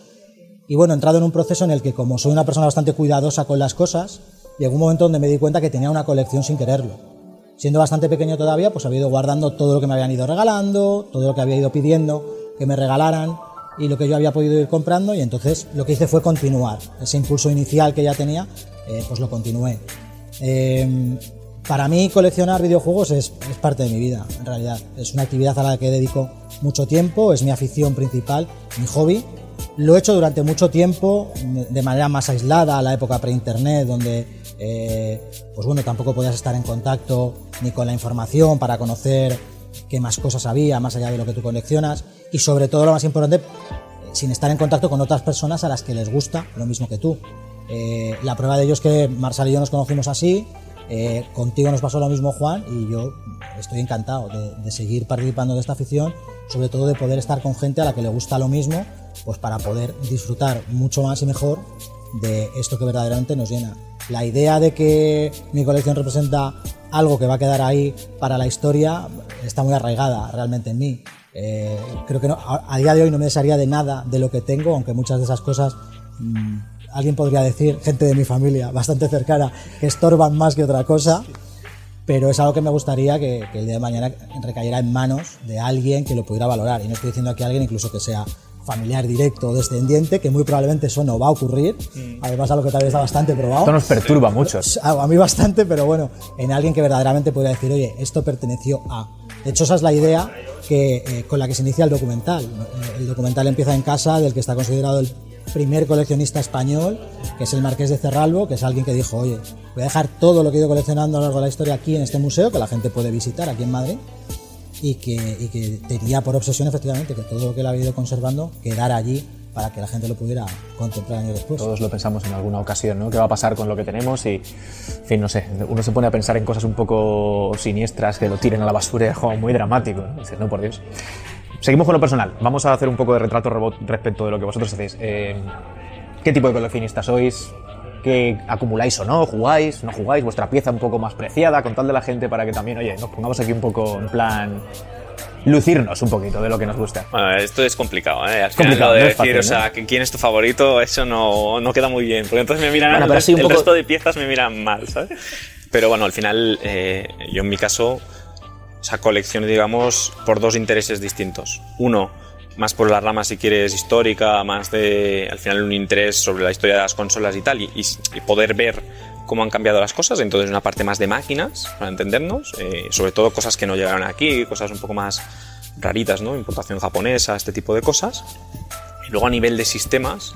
y bueno, he entrado en un proceso en el que como soy una persona bastante cuidadosa con las cosas, llegó un momento donde me di cuenta que tenía una colección sin quererlo. Siendo bastante pequeño todavía, pues había ido guardando todo lo que me habían ido regalando, todo lo que había ido pidiendo que me regalaran y lo que yo había podido ir comprando y entonces lo que hice fue continuar. Ese impulso inicial que ya tenía, eh, pues lo continué. Eh, para mí coleccionar videojuegos es, es parte de mi vida, en realidad. Es una actividad a la que dedico mucho tiempo, es mi afición principal, mi hobby. Lo he hecho durante mucho tiempo, de manera más aislada, a la época pre-internet, donde eh, pues bueno, tampoco podías estar en contacto ni con la información para conocer qué más cosas había, más allá de lo que tú coleccionas. Y sobre todo, lo más importante, sin estar en contacto con otras personas a las que les gusta lo mismo que tú. Eh, la prueba de ello es que Marsal y yo nos conocimos así, eh, contigo nos pasó lo mismo Juan y yo estoy encantado de, de, seguir participando de esta afición, sobre todo de poder estar con gente a la que le gusta lo mismo, pues para poder disfrutar mucho más y mejor de esto que verdaderamente nos llena. La idea de que mi colección representa algo que va a quedar ahí para la historia está muy arraigada realmente en mí. Eh, creo que no, a, a, día de hoy no me desharía de nada de lo que tengo, aunque muchas de esas cosas mmm, alguien podría decir, gente de mi familia <laughs> bastante cercana, que estorban más que otra cosa. pero es algo que me gustaría que, que el día de mañana recayera en manos de alguien que lo pudiera valorar. Y no estoy diciendo aquí a alguien incluso que sea familiar directo o descendiente, que muy probablemente eso no va a ocurrir. Además, algo que también está bastante probado. Esto nos perturba mucho. A mí bastante, pero bueno, en alguien que verdaderamente pueda decir, oye, esto perteneció a. De hecho, esa es la idea que, eh, con la que se inicia el documental. Eh, El documental empieza en casa del que está considerado el primer coleccionista español, que es el Marqués de Cerralbo, que es alguien que dijo, oye, voy a dejar todo lo que he ido coleccionando a lo largo de la historia aquí en este museo, que la gente puede visitar aquí en Madrid, y que, y que tenía por obsesión efectivamente que todo lo que él había ido conservando quedara allí para que la gente lo pudiera contemplar años después. Todos lo pensamos en alguna ocasión, ¿no? ¿Qué va a pasar con lo que tenemos? Y, en fin, no sé, uno se pone a pensar en cosas un poco siniestras, que lo tiren a la basura es como muy dramático, ¿no? Dices, no, por Dios. Seguimos con lo personal. Vamos a hacer un poco de retrato robot respecto de lo que vosotros hacéis. Eh, ¿Qué tipo de coleccionista sois? ¿Qué acumuláis o no? ¿Jugáis? ¿No jugáis? ¿Vuestra pieza un poco más preciada? Contadle a la gente para que también, oye, nos pongamos aquí un poco en plan lucirnos un poquito de lo que nos gusta. Bueno, esto es complicado, ¿eh? Al final Complicado, lo de no es decir, fácil, o sea, que quién es tu favorito, eso no, no queda muy bien. Porque entonces me miran, Bueno, pero el, sí un el poco- resto de piezas me miran mal, ¿sabes? Pero bueno, al final, eh, yo en mi caso, o sea, colecciono, digamos, por dos intereses distintos. Uno, más por la rama, si quieres, histórica, más de, al final, un interés sobre la historia de las consolas y tal, y, y- poder ver cómo han cambiado las cosas. Entonces, una parte más de máquinas, para entendernos, eh, sobre todo cosas que no llegaron aquí, cosas un poco más raritas, ¿no? Importación japonesa, este tipo de cosas. Y luego a nivel de sistemas,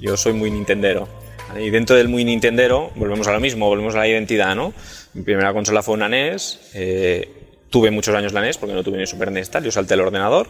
yo soy muy nintendero. ¿vale? Y dentro del muy nintendero, volvemos a lo mismo, volvemos a la identidad, ¿no? Mi primera consola fue una NES, eh, tuve muchos años la NES porque no tuve ni Super NES tal, yo salté el ordenador.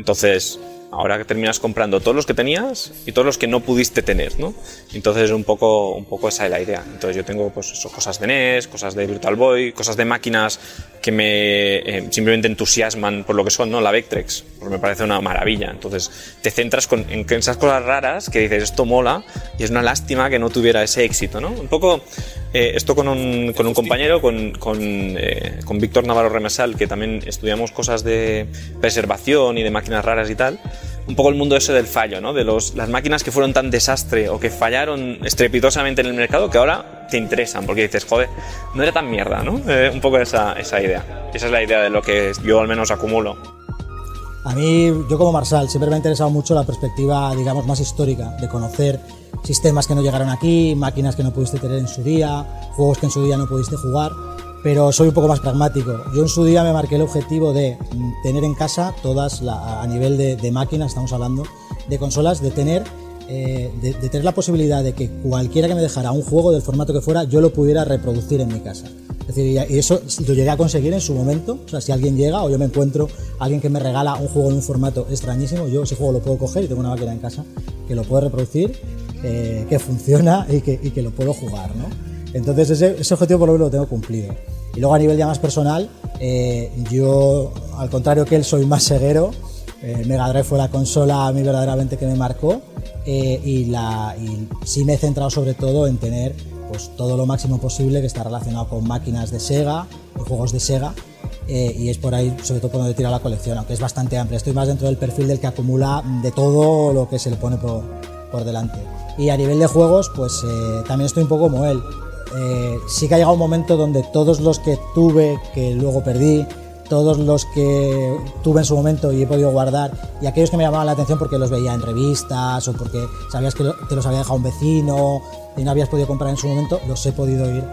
Entonces, ahora que terminas comprando todos los que tenías y todos los que no pudiste tener, ¿no? Entonces, un poco, un poco esa es la idea. Entonces, yo tengo pues eso, cosas de NES, cosas de Virtual Boy, cosas de máquinas que me eh, simplemente entusiasman por lo que son, ¿no? La Vectrex, me parece una maravilla. Entonces, te centras con, en esas cosas raras que dices, esto mola, y es una lástima que no tuviera ese éxito, ¿no? Un poco eh, esto con un, con un compañero, con, con, eh, con Víctor Navarro Remesal, que también estudiamos cosas de preservación y de máquinas raras y tal. Un poco el mundo ese del fallo, ¿no? De los, las máquinas que fueron tan desastre o que fallaron estrepitosamente en el mercado que ahora te interesan, porque dices, joder, no era tan mierda, ¿no? Eh, un poco esa, esa idea. Esa es la idea de lo que yo al menos acumulo. A mí, yo como Marsal, siempre me ha interesado mucho la perspectiva, digamos, más histórica, de conocer sistemas que no llegaron aquí, máquinas que no pudiste tener en su día, juegos que en su día no pudiste jugar, pero soy un poco más pragmático. Yo en su día me marqué el objetivo de tener en casa todas, la- a nivel de, máquinas, estamos hablando, de consolas, de tener, eh, de, tener la posibilidad de que cualquiera que me dejara un juego del formato que fuera, yo lo pudiera reproducir en mi casa. Es decir, y eso lo llegué a conseguir en su momento. O sea, si alguien llega o yo me encuentro alguien que me regala un juego en un formato extrañísimo, yo ese juego lo puedo coger y tengo una máquina en casa que lo puedo reproducir, eh, que funciona y que, y que lo puedo jugar, ¿no? Entonces ese, ese objetivo por lo menos lo tengo cumplido. Y luego a nivel ya más personal, eh, yo al contrario que él soy más ceguero. Eh, Mega Drive fue la consola a mí verdaderamente que me marcó eh, y, la, y sí me he centrado sobre todo en tener pues todo lo máximo posible que está relacionado con máquinas de Sega y juegos de Sega eh, y es por ahí sobre todo por donde tira la colección, aunque es bastante amplia. Estoy más dentro del perfil del que acumula de todo lo que se le pone por, por delante. Y a nivel de juegos, pues eh, también estoy un poco como él. Eh, sí que ha llegado un momento donde todos los que tuve, que luego perdí, todos los que tuve en su momento y he podido guardar, y aquellos que me llamaban la atención porque los veía en revistas o porque sabías que te los había dejado un vecino y no habías podido comprar en su momento, los he podido ir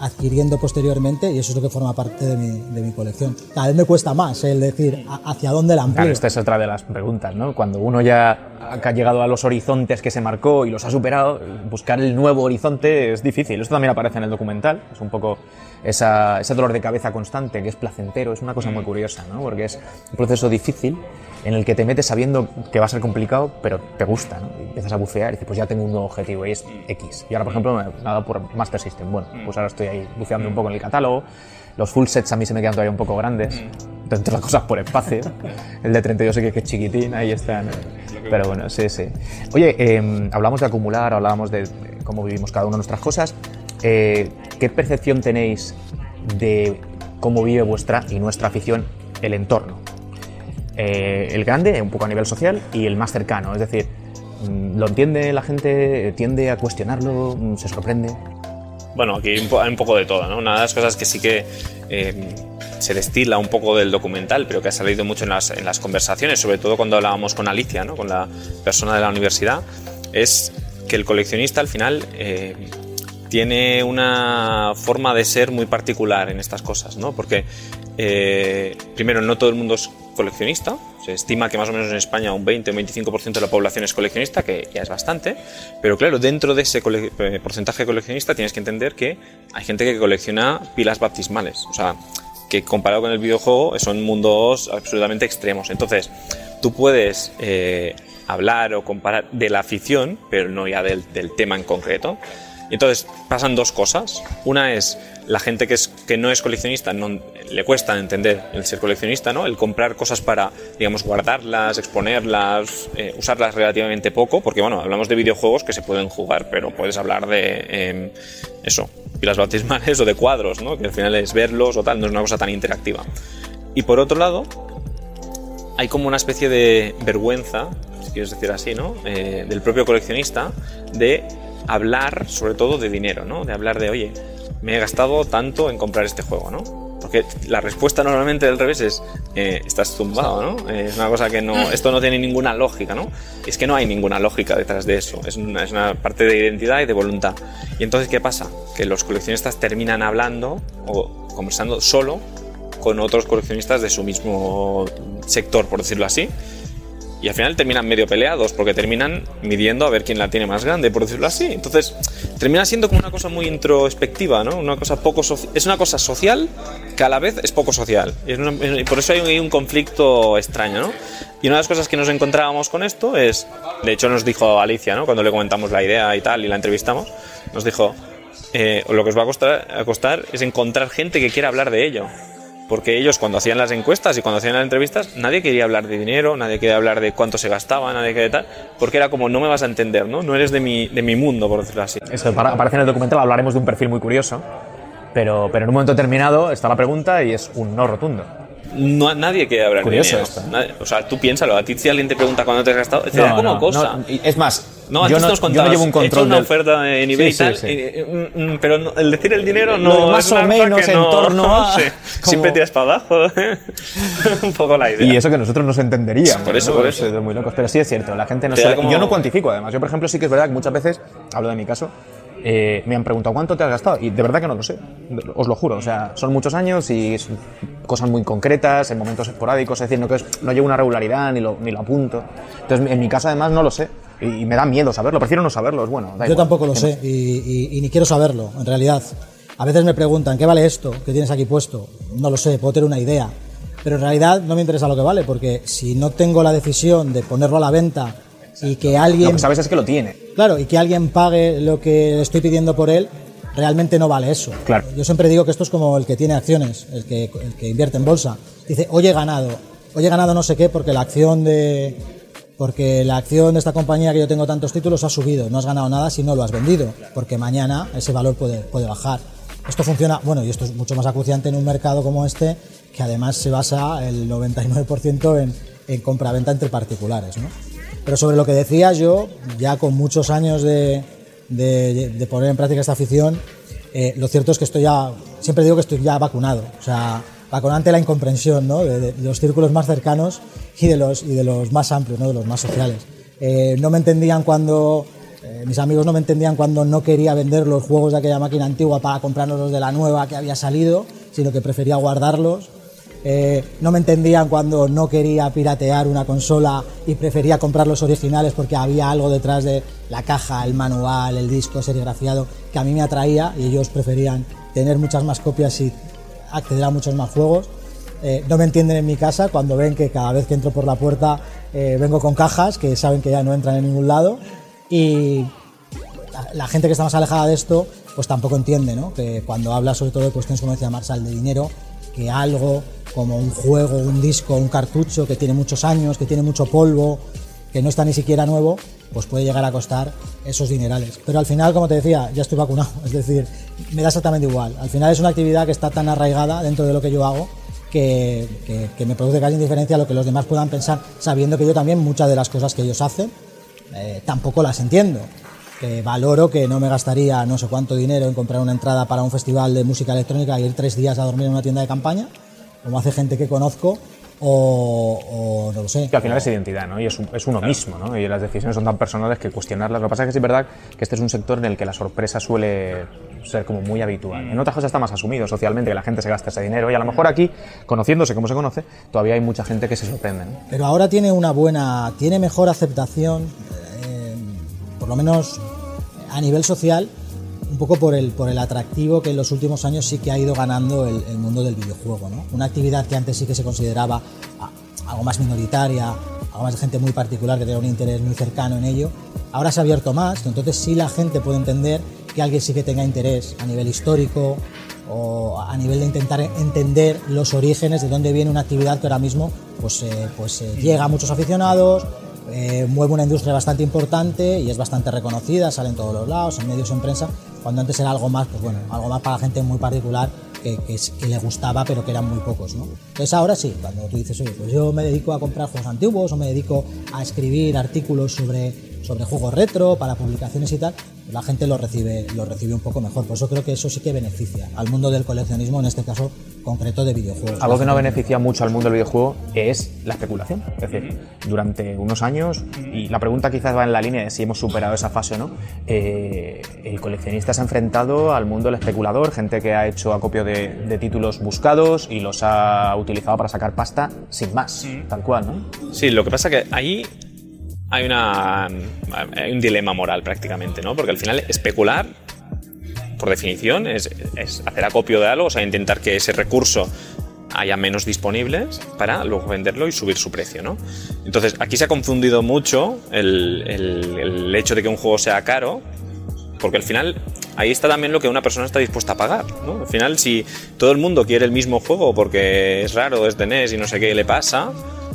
adquiriendo posteriormente y eso es lo que forma parte de mi, de mi colección. Cada vez me cuesta más el decir hacia dónde la amplío. Claro, esta es otra de las preguntas, ¿no? Cuando uno ya ha llegado a los horizontes que se marcó y los ha superado, buscar el nuevo horizonte es difícil. Esto también aparece en el documental, es un poco esa, ese dolor de cabeza constante que es placentero, es una cosa muy curiosa, ¿no? Porque es un proceso difícil en el que te metes sabiendo que va a ser complicado, pero te gusta, ¿no? Y empiezas a bucear y dices, pues ya tengo un nuevo objetivo y es X. Y ahora, por ejemplo, me ha dado por Master System. Bueno, pues ahora estoy ahí buceando un poco en el catálogo. Los full sets a mí se me quedan todavía un poco grandes. Entre las cosas por espacio. <laughs> El de 32 sé que es chiquitín, ahí está. ¿no? Pero bueno, sí, sí. Oye, eh, hablamos de acumular, hablábamos de cómo vivimos cada una de nuestras cosas. Eh, ¿Qué percepción tenéis de cómo vive vuestra y nuestra afición el entorno? Eh, el grande, un poco a nivel social, y el más cercano. Es decir, mm, ¿lo entiende la gente? ¿Tiende a cuestionarlo? Mm, ¿Se sorprende? Bueno, aquí hay un, poco de todo, ¿no? Una de las cosas que sí que eh, se destila un poco del documental, pero que ha salido mucho en las, en las conversaciones, sobre todo cuando hablábamos con Alicia, ¿no? Con la persona de la universidad, es que el coleccionista al final eh, tiene una forma de ser muy particular en estas cosas, ¿no? Porque, eh, primero, no todo el mundo coleccionista. Se estima que más o menos en España un 20 o 25% de la población es coleccionista, que ya es bastante. Pero claro, dentro de ese eh, porcentaje coleccionista tienes que entender que hay gente que colecciona pilas baptismales. O sea, que comparado con el videojuego son mundos absolutamente extremos. Entonces, tú puedes eh, hablar o comparar de la afición, pero no ya del tema en concreto. Y entonces pasan dos cosas. Una es la gente que, no es coleccionista, le cuesta entender el ser coleccionista, ¿no? El comprar cosas para, digamos, guardarlas, exponerlas, eh, usarlas relativamente poco, porque bueno, hablamos de videojuegos que se pueden jugar, pero puedes hablar de eh, eso, pilas bautismales o de cuadros, ¿no? Que al final es verlos o tal, no es una cosa tan interactiva. Y por otro lado, hay como una especie de vergüenza, si quieres decir así, ¿no? Eh, del propio coleccionista de hablar sobre todo de dinero, ¿no? De hablar de, oye, me he gastado tanto en comprar este juego, ¿no? Porque la respuesta normalmente del revés es, eh, estás zumbado, ¿no? Eh, es una cosa que no, esto no tiene ninguna lógica, ¿no? Es que no hay ninguna lógica detrás de eso, es una, es una parte de identidad y de voluntad. Y entonces, ¿qué pasa? Que los coleccionistas terminan hablando o conversando solo con otros coleccionistas de su mismo sector, por decirlo así. Y al final terminan medio peleados, porque terminan midiendo a ver quién la tiene más grande, por decirlo así. Entonces, termina siendo como una cosa muy introspectiva, ¿no? Una cosa poco soci- es una cosa social que a la vez es poco social. Y, por eso hay un, conflicto extraño, ¿no? Y una de las cosas que nos encontrábamos con esto es, de hecho nos dijo Alicia, ¿no? Cuando le comentamos la idea y tal, y la entrevistamos, nos dijo, eh, lo que os va a costar es encontrar gente que quiera hablar de ello. Porque ellos cuando hacían las encuestas y cuando hacían las entrevistas, nadie quería hablar de dinero, nadie quería hablar de cuánto se gastaba, nadie quería tal, porque era como no me vas a entender, ¿no? No eres de mi, de mi mundo, por decirlo así. Eso aparece en el documental, hablaremos de un perfil muy curioso, pero, pero en un momento determinado está la pregunta y es un no rotundo. No, nadie quiere hablar Curioso de dinero. esto. Nadie- o sea, tú piénsalo, a ti si alguien te pregunta cuándo te has gastado, te da como cosa. no, y es más, No, yo no, nos yo no contabas, llevo un he control una del- oferta en eBay y tal, sí, sí. y, mm, mm, pero no- el decir el dinero no más es una o menos en no- torno <laughs> a- <laughs> como- siempre tiras para abajo. <laughs> un poco la idea. Y eso que nosotros nos entenderíamos. Por eso, ¿no? por eso. Es muy locos. Pero sí es cierto, la gente no da como- Yo no cuantifico, además. Yo, por ejemplo, sí que es verdad que muchas veces, hablo de mi caso, eh, me han preguntado cuánto te has gastado. Y de verdad que no lo sé. Os lo juro. O sea, son muchos años y son cosas muy concretas, en momentos esporádicos. Es decir, no, que es- no llevo una regularidad ni lo, ni lo apunto. Entonces, en mi caso, además, no lo sé. Y, y me da miedo saberlo. Prefiero no saberlo. Es bueno. da Yo igual. tampoco lo sé y, y- y ni quiero saberlo, en realidad. A veces me preguntan, ¿qué vale esto que tienes aquí puesto? No lo sé, puedo tener una idea. Pero en realidad no me interesa lo que vale, porque si no tengo la decisión de ponerlo a la venta y que Lo alguien, que sabes es que lo tiene. claro, y que alguien pague lo que estoy pidiendo por él, realmente no vale eso. Claro. Yo siempre digo que esto es como el que tiene acciones, el que, el que invierte en bolsa. Dice, hoy he ganado, hoy he ganado no sé qué porque la acción de, porque la acción de esta compañía que yo tengo tantos títulos ha subido. No has ganado nada si no lo has vendido, porque mañana ese valor puede, puede bajar. Esto funciona, bueno, y esto es mucho más acuciante en un mercado como este, que además se basa el 99% en, en compra-venta entre particulares. ¿no? Pero sobre lo que decía yo, ya con muchos años de, de- poner en práctica esta afición, eh, lo cierto es que estoy ya, siempre digo que estoy ya vacunado. O vacunante la incomprensión ¿no? de, de los círculos más cercanos y de los, y de los más amplios, ¿no? de los más sociales. Eh, no me entendían cuando, eh, mis amigos no me entendían cuando no quería vender los juegos de aquella máquina antigua para comprarnos los de la nueva que había salido, sino que prefería guardarlos. Eh, no me entendían cuando no quería piratear una consola y prefería comprar los originales porque había algo detrás de la caja, el manual, el disco serigrafiado que a mí me atraía y ellos preferían tener muchas más copias y acceder a muchos más juegos. Eh, no me entienden en mi casa cuando ven que cada vez que entro por la puerta eh, vengo con cajas que saben que ya no entran en ningún lado y la, la gente que está más alejada de esto pues tampoco entiende ¿no? que cuando habla sobre todo de cuestiones como decía Marsal de dinero que algo como un juego, un disco, un cartucho que tiene muchos años, que tiene mucho polvo, que no está ni siquiera nuevo, pues puede llegar a costar esos dinerales. Pero al final, como te decía, ya estoy vacunado, <laughs> es decir, me da exactamente igual. Al final es una actividad que está tan arraigada dentro de lo que yo hago que, que- me produce casi indiferencia a lo que los demás puedan pensar, sabiendo que yo también muchas de las cosas que ellos hacen eh, tampoco las entiendo. que valoro que no me gastaría no sé cuánto dinero en comprar una entrada para un festival de música electrónica e ir tres días a dormir en una tienda de campaña, como hace gente que conozco, o, o no lo sé. Que al final es identidad, ¿no? Y es, es uno mismo, ¿no? Y las decisiones son tan personales que cuestionarlas. Lo que pasa es que sí es verdad que este es un sector en el que la sorpresa suele ser como muy habitual. En otras cosas está más asumido socialmente que la gente se gasta ese dinero y a lo mejor aquí, conociéndose como se conoce, todavía hay mucha gente que se sorprende. ¿no? Pero ahora tiene una buena, tiene mejor aceptación, eh, por lo menos a nivel social, un poco por el, por el atractivo que en los últimos años sí que ha ido ganando el, el mundo del videojuego. ¿no? Una actividad que antes sí que se consideraba ah, algo más minoritaria, algo más de gente muy particular que tenía un interés muy cercano en ello, ahora se ha abierto más, entonces sí la gente puede entender que alguien sí que tenga interés a nivel histórico o a nivel de intentar entender los orígenes de dónde viene una actividad que ahora mismo pues, eh, pues eh, llega a muchos aficionados, eh, mueve una industria bastante importante y es bastante reconocida, sale en todos los lados, en medios, en prensa, cuando antes era algo más, pues bueno, algo más para gente muy particular que, que que le gustaba, pero que eran muy pocos, ¿no? Entonces ahora sí, cuando tú dices, oye, pues yo me dedico a comprar juegos antiguos o me dedico a escribir artículos sobre, sobre juegos retro para publicaciones y tal, la gente lo recibe, lo recibe un poco mejor. Por eso creo que eso sí que beneficia al mundo del coleccionismo, en este caso concreto de videojuegos. Algo que no beneficia mucho al mundo del videojuego es la especulación. Es decir, durante unos años, y la pregunta quizás va en la línea de si hemos superado esa fase o no, eh, el coleccionista se ha enfrentado al mundo del especulador, gente que ha hecho acopio de, de títulos buscados y los ha utilizado para sacar pasta sin más, tal cual, ¿no? Sí, lo que pasa que ahí hay, una, hay un dilema moral prácticamente, ¿no? Porque al final especular, por definición, es, es hacer acopio de algo, o sea, intentar que ese recurso haya menos disponibles para luego venderlo y subir su precio, ¿no? Entonces, aquí se ha confundido mucho el, el- hecho de que un juego sea caro, porque al final ahí está también lo que una persona está dispuesta a pagar, ¿no? Al final, si todo el mundo quiere el mismo juego porque es raro, es de NES y no sé qué le pasa,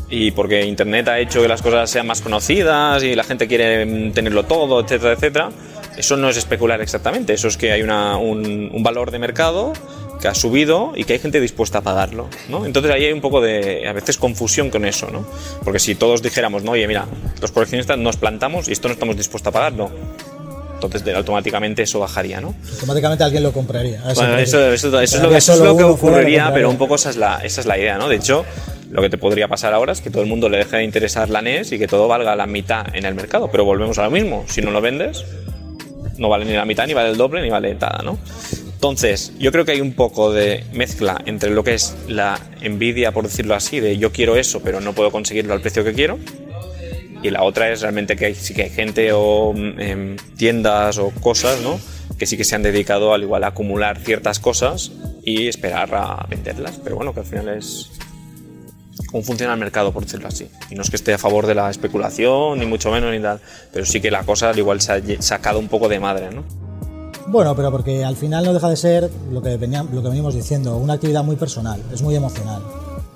y porque Internet ha hecho que las cosas sean más conocidas y la gente quiere mm, tenerlo todo, etcétera, etcétera, eso no es especular exactamente, eso es que hay una- un, valor de mercado que ha subido y que hay gente dispuesta a pagarlo, ¿no? Entonces ahí hay un poco de, a veces, confusión con eso, ¿no? Porque si todos dijéramos, no, oye, mira, los coleccionistas nos plantamos y esto no estamos dispuestos a pagarlo, entonces de- automáticamente eso bajaría, ¿no? Automáticamente alguien lo compraría. a ese Bueno, eso, eso- eso es lo que, eso es lo que ocurriría, pero un poco esa es, la, esa es la idea, ¿no? De hecho, lo que te podría pasar ahora es que todo el mundo le deje de interesar la NES y que todo valga la mitad en el mercado, pero volvemos a lo mismo, si no lo vendes, no vale ni la mitad, ni vale el doble, ni vale nada, ¿no? Entonces, yo creo que hay un poco de mezcla entre lo que es la envidia, por decirlo así, de yo quiero eso, pero no puedo conseguirlo al precio que quiero, y la otra es realmente que hay, sí que hay gente o mm, em, tiendas o cosas, ¿no? Que sí que se han dedicado al igual a acumular ciertas cosas y esperar a venderlas. Pero bueno, que al final es cómo funciona el mercado, por decirlo así. Y no es que esté a favor de la especulación, ni mucho menos, ni tal. Pero sí que la cosa al igual se ha sacado un poco de madre, ¿no? Bueno, pero porque al final no deja de ser lo que, venía- lo que venimos diciendo, una actividad muy personal, es muy emocional.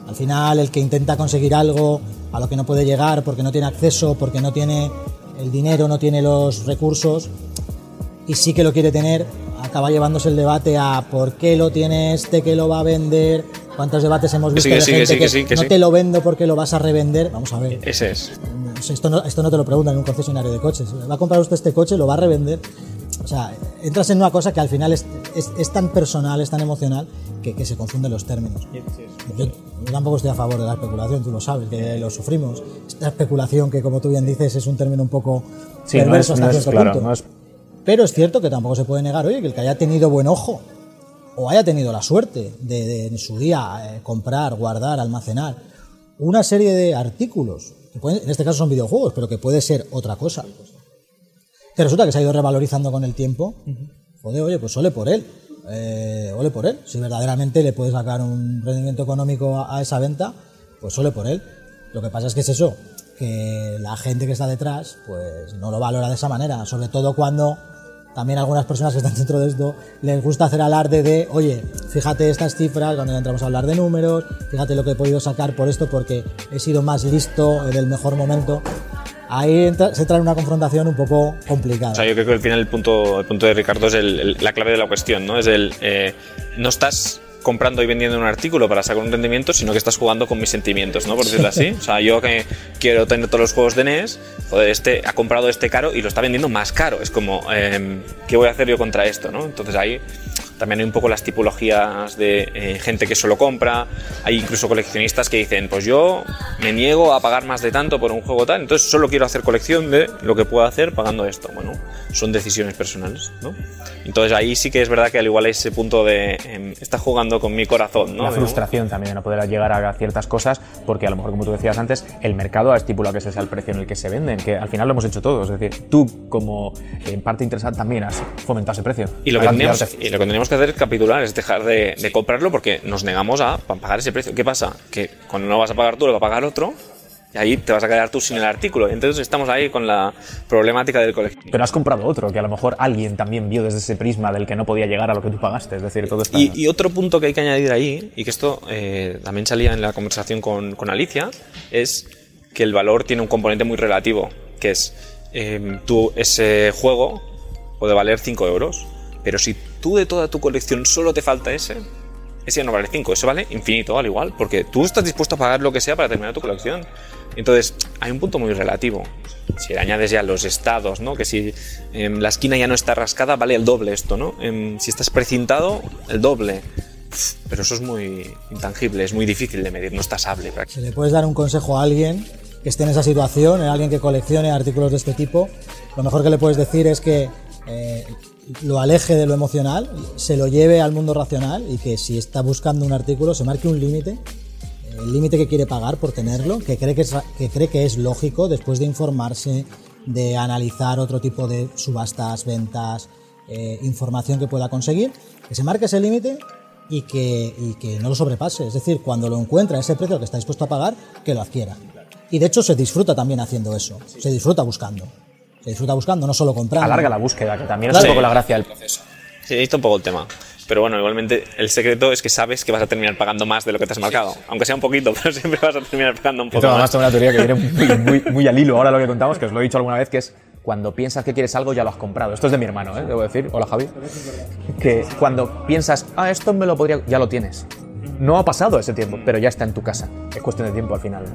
Al final, el que intenta conseguir algo a lo que no puede llegar porque no tiene acceso, porque no tiene el dinero, no tiene los recursos, y sí que lo quiere tener, acaba llevándose el debate a por qué lo tiene este que lo va a vender, cuántos debates hemos visto sí, de sí, gente sí, que sí, que no te lo vendo porque lo vas a revender. Vamos a ver. Ese es. Esto no, esto no te lo preguntan en un concesionario de coches. ¿Va a comprar usted este coche? ¿Lo va a revender? O sea, entras en una cosa que al final es, es- es tan personal, es tan emocional, que, que se confunden los términos. Yo, yo tampoco estoy a favor de la especulación, tú lo sabes, que lo sufrimos. Esta especulación que, como tú bien dices, es un término un poco Sí, no es, perverso hasta no cierto claro, punto. no Pero es cierto que tampoco se puede negar, oye, que el que haya tenido buen ojo o haya tenido la suerte de, de en su día eh, comprar, guardar, almacenar una serie de artículos, que pueden- en este caso son videojuegos, pero que puede ser otra cosa, que resulta que se ha ido revalorizando con el tiempo, joder, oye, pues ole por él, eh, ole por él. Si verdaderamente le puede sacar un rendimiento económico a, a esa venta, pues ole por él. Lo que pasa es que es eso, que la gente que está detrás, pues no lo valora de esa manera, sobre todo cuando también algunas personas que están dentro de esto les gusta hacer alarde de, oye, fíjate estas cifras cuando ya entramos a hablar de números, fíjate lo que he podido sacar por esto porque he sido más listo en el mejor momento. Ahí entra- se entra en una confrontación un poco complicada. O sea, yo creo que al final el punto, el punto de Ricardo es el- el- la clave de la cuestión, ¿no? Es el. eh, no estás comprando y vendiendo un artículo para sacar un rendimiento, sino que estás jugando con mis sentimientos, ¿no? Por decirlo así. O sea, yo que quiero tener todos los juegos de NES, joder, este ha comprado este caro y lo está vendiendo más caro. Es como, em, ¿qué voy a hacer yo contra esto, no? Entonces ahí también hay un poco las tipologías de eh, gente que solo compra. Hay incluso coleccionistas que dicen, pues yo me niego a pagar más de tanto por un juego tal, entonces solo quiero hacer colección de lo que puedo hacer pagando esto. Bueno, son decisiones personales, ¿no? Entonces ahí sí que es verdad que al igual ese punto de em, está jugando con mi corazón, ¿no? La frustración también de no poder llegar a ciertas cosas, porque a lo mejor, como tú decías antes, el mercado ha estipulado que ese sea el precio en el que se venden, que al final lo hemos hecho todos. Es decir, tú, como en parte interesada, también has fomentado ese precio. Y lo, que tirado- y lo que tendríamos que hacer es capitular, es dejar de, de comprarlo porque nos negamos a pa- pagar ese precio. ¿Qué pasa? Que cuando no vas a pagar tú, lo va a pagar otro, y ahí te vas a quedar tú sin el artículo. Entonces estamos ahí con la problemática del colectivo. Pero has comprado otro, que a lo mejor alguien también vio desde ese prisma del que no podía llegar a lo que tú pagaste. Es decir, todo está... Y, y otro punto que hay que añadir ahí, y que esto eh, también salía en la conversación con, con Alicia, es que el valor tiene un componente muy relativo, que es eh, tú ese juego puede valer 5 euros, pero si tú de toda tu colección solo te falta ese, ese ya no vale 5, ese vale infinito al igual, porque tú estás dispuesto a pagar lo que sea para terminar tu colección. Entonces, hay un punto muy relativo. Si le añades ya los estados, ¿no? Que si em, la esquina ya no está rascada, vale el doble esto, ¿no? Em, si estás precintado, el doble. Pero eso es muy intangible, es muy difícil de medir, no es tasable. Si le puedes dar un consejo a alguien que esté en esa situación, a alguien que coleccione artículos de este tipo, lo mejor que le puedes decir es que eh, lo aleje de lo emocional, se lo lleve al mundo racional y que si está buscando un artículo se marque un límite, el límite que quiere pagar por tenerlo, que cree que, es, que cree que es lógico después de informarse, de analizar otro tipo de subastas, ventas, eh, información que pueda conseguir, que se marque ese límite y que, y que no lo sobrepase. Es decir, cuando lo encuentra ese precio que está dispuesto a pagar, que lo adquiera. Y de hecho se disfruta también haciendo eso. Se disfruta buscando. Se disfruta buscando, no solo comprando. Alarga la búsqueda, que también Claro. es un poco la gracia del proceso. Sí, ahí está un poco el tema. Pero bueno, igualmente el secreto es que sabes que vas a terminar pagando más de lo que te has marcado. Aunque sea un poquito, <laughs> pero siempre vas a terminar pagando un poco Esto además más. tengo una teoría que viene muy, <laughs> muy, muy al hilo ahora lo que contamos, que os lo he dicho alguna vez, que es cuando piensas que quieres algo ya lo has comprado. Esto es de mi hermano, ¿eh? debo decir. Hola Javi. Que cuando piensas, ah, esto me lo podría... ya lo tienes. No ha pasado ese tiempo, pero ya está en tu casa. Es cuestión de tiempo al final. ¿no?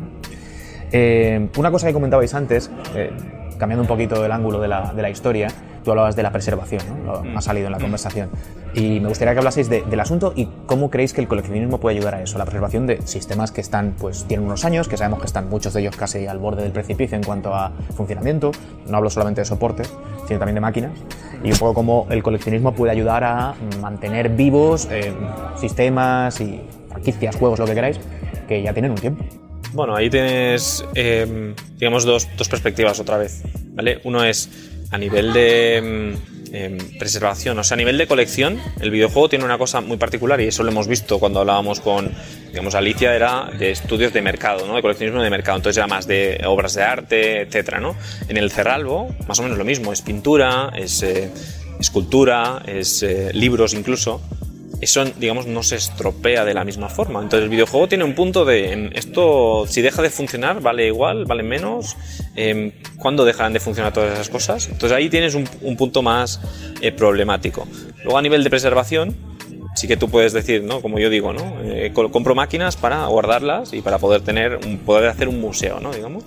Eh, una cosa que comentabais antes, eh, cambiando un poquito el ángulo de la, de la historia, tú hablabas de la preservación, ¿no? Lo- ha salido en la conversación. Y me gustaría que hablaseis de- del asunto y cómo creéis que el coleccionismo puede ayudar a eso, la preservación de sistemas que están, pues tienen unos años, que sabemos que están muchos de ellos casi al borde del precipicio en cuanto a funcionamiento. No hablo solamente de soporte, sino también de máquinas. Y un poco cómo el coleccionismo puede ayudar a mantener vivos eh, sistemas y franquicias, juegos, lo que queráis, que ya tienen un tiempo. Bueno, ahí tienes, eh, digamos, dos, dos perspectivas otra vez, ¿vale? Uno es a nivel de em, preservación, o sea, a nivel de colección, el videojuego tiene una cosa muy particular y eso lo hemos visto cuando hablábamos con, digamos, Alicia era de estudios de mercado, ¿no? De coleccionismo de mercado, entonces era más de obras de arte, etcétera, ¿no? En el Cerralbo, más o menos lo mismo, es pintura, es eh, escultura, es eh, libros incluso, eso, digamos, no se estropea de la misma forma. Entonces el videojuego tiene un punto de, esto, si deja de funcionar, vale igual, vale menos, em, ¿cuándo dejarán de funcionar todas esas cosas? Entonces ahí tienes un, un punto más eh, problemático. Luego a nivel de preservación, sí que tú puedes decir, ¿no? Como yo digo, ¿no? Eh, co- compro máquinas para guardarlas y para poder tener, poder hacer un museo, ¿no? Digamos.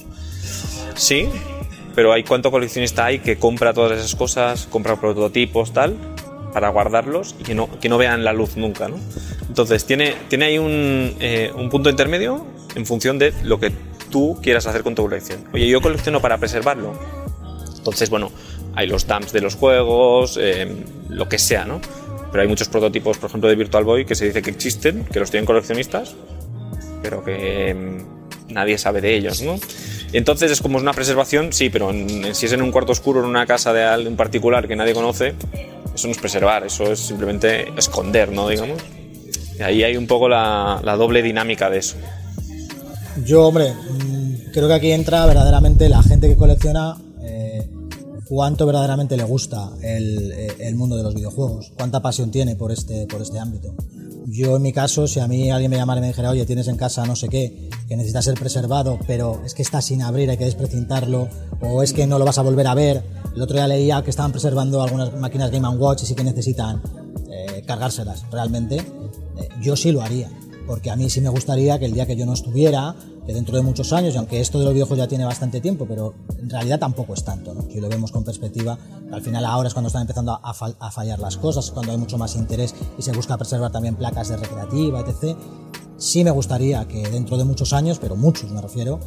Sí, pero hay cuánto coleccionista hay que compra todas esas cosas, compra prototipos, tal, para guardarlos y que no, que no vean la luz nunca, ¿no? Entonces, tiene, tiene ahí un, eh, un punto intermedio en función de lo que tú quieras hacer con tu colección. Oye, yo colecciono para preservarlo. Entonces, bueno, hay los dumps de los juegos, eh, lo que sea, ¿no? Pero hay muchos prototipos, por ejemplo, de Virtual Boy que se dice que existen, que los tienen coleccionistas, pero que nadie sabe de ellos, ¿no? Entonces es como una preservación, sí, pero si es en un cuarto oscuro, en una casa de alguien particular que nadie conoce, eso no es preservar, eso es simplemente esconder, ¿no? Digamos. Ahí hay un poco la, la doble dinámica de eso. Yo, hombre, mm, creo que aquí entra verdaderamente la gente que colecciona eh, cuánto verdaderamente le gusta el, eh, el mundo de los videojuegos, cuánta pasión tiene por este, por este ámbito. Yo en mi caso, si a mí alguien me llamara y me dijera, oye, tienes en casa no sé qué, que necesita ser preservado, pero es que está sin abrir, hay que desprecintarlo, o es que no lo vas a volver a ver. El otro día leía que estaban preservando algunas máquinas Game Watch y sí que necesitan eh, cargárselas realmente. eh, yo sí lo haría. Porque a mí sí me gustaría que el día que yo no estuviera, que dentro de muchos años, y aunque esto de los viejos ya tiene bastante tiempo, pero en realidad tampoco es tanto, ¿no? lo vemos con perspectiva, al final ahora es cuando están empezando a, a fallar las cosas, cuando hay mucho más interés y se busca preservar también placas de recreativa, etc. Sí me gustaría que dentro de muchos años, pero muchos me refiero,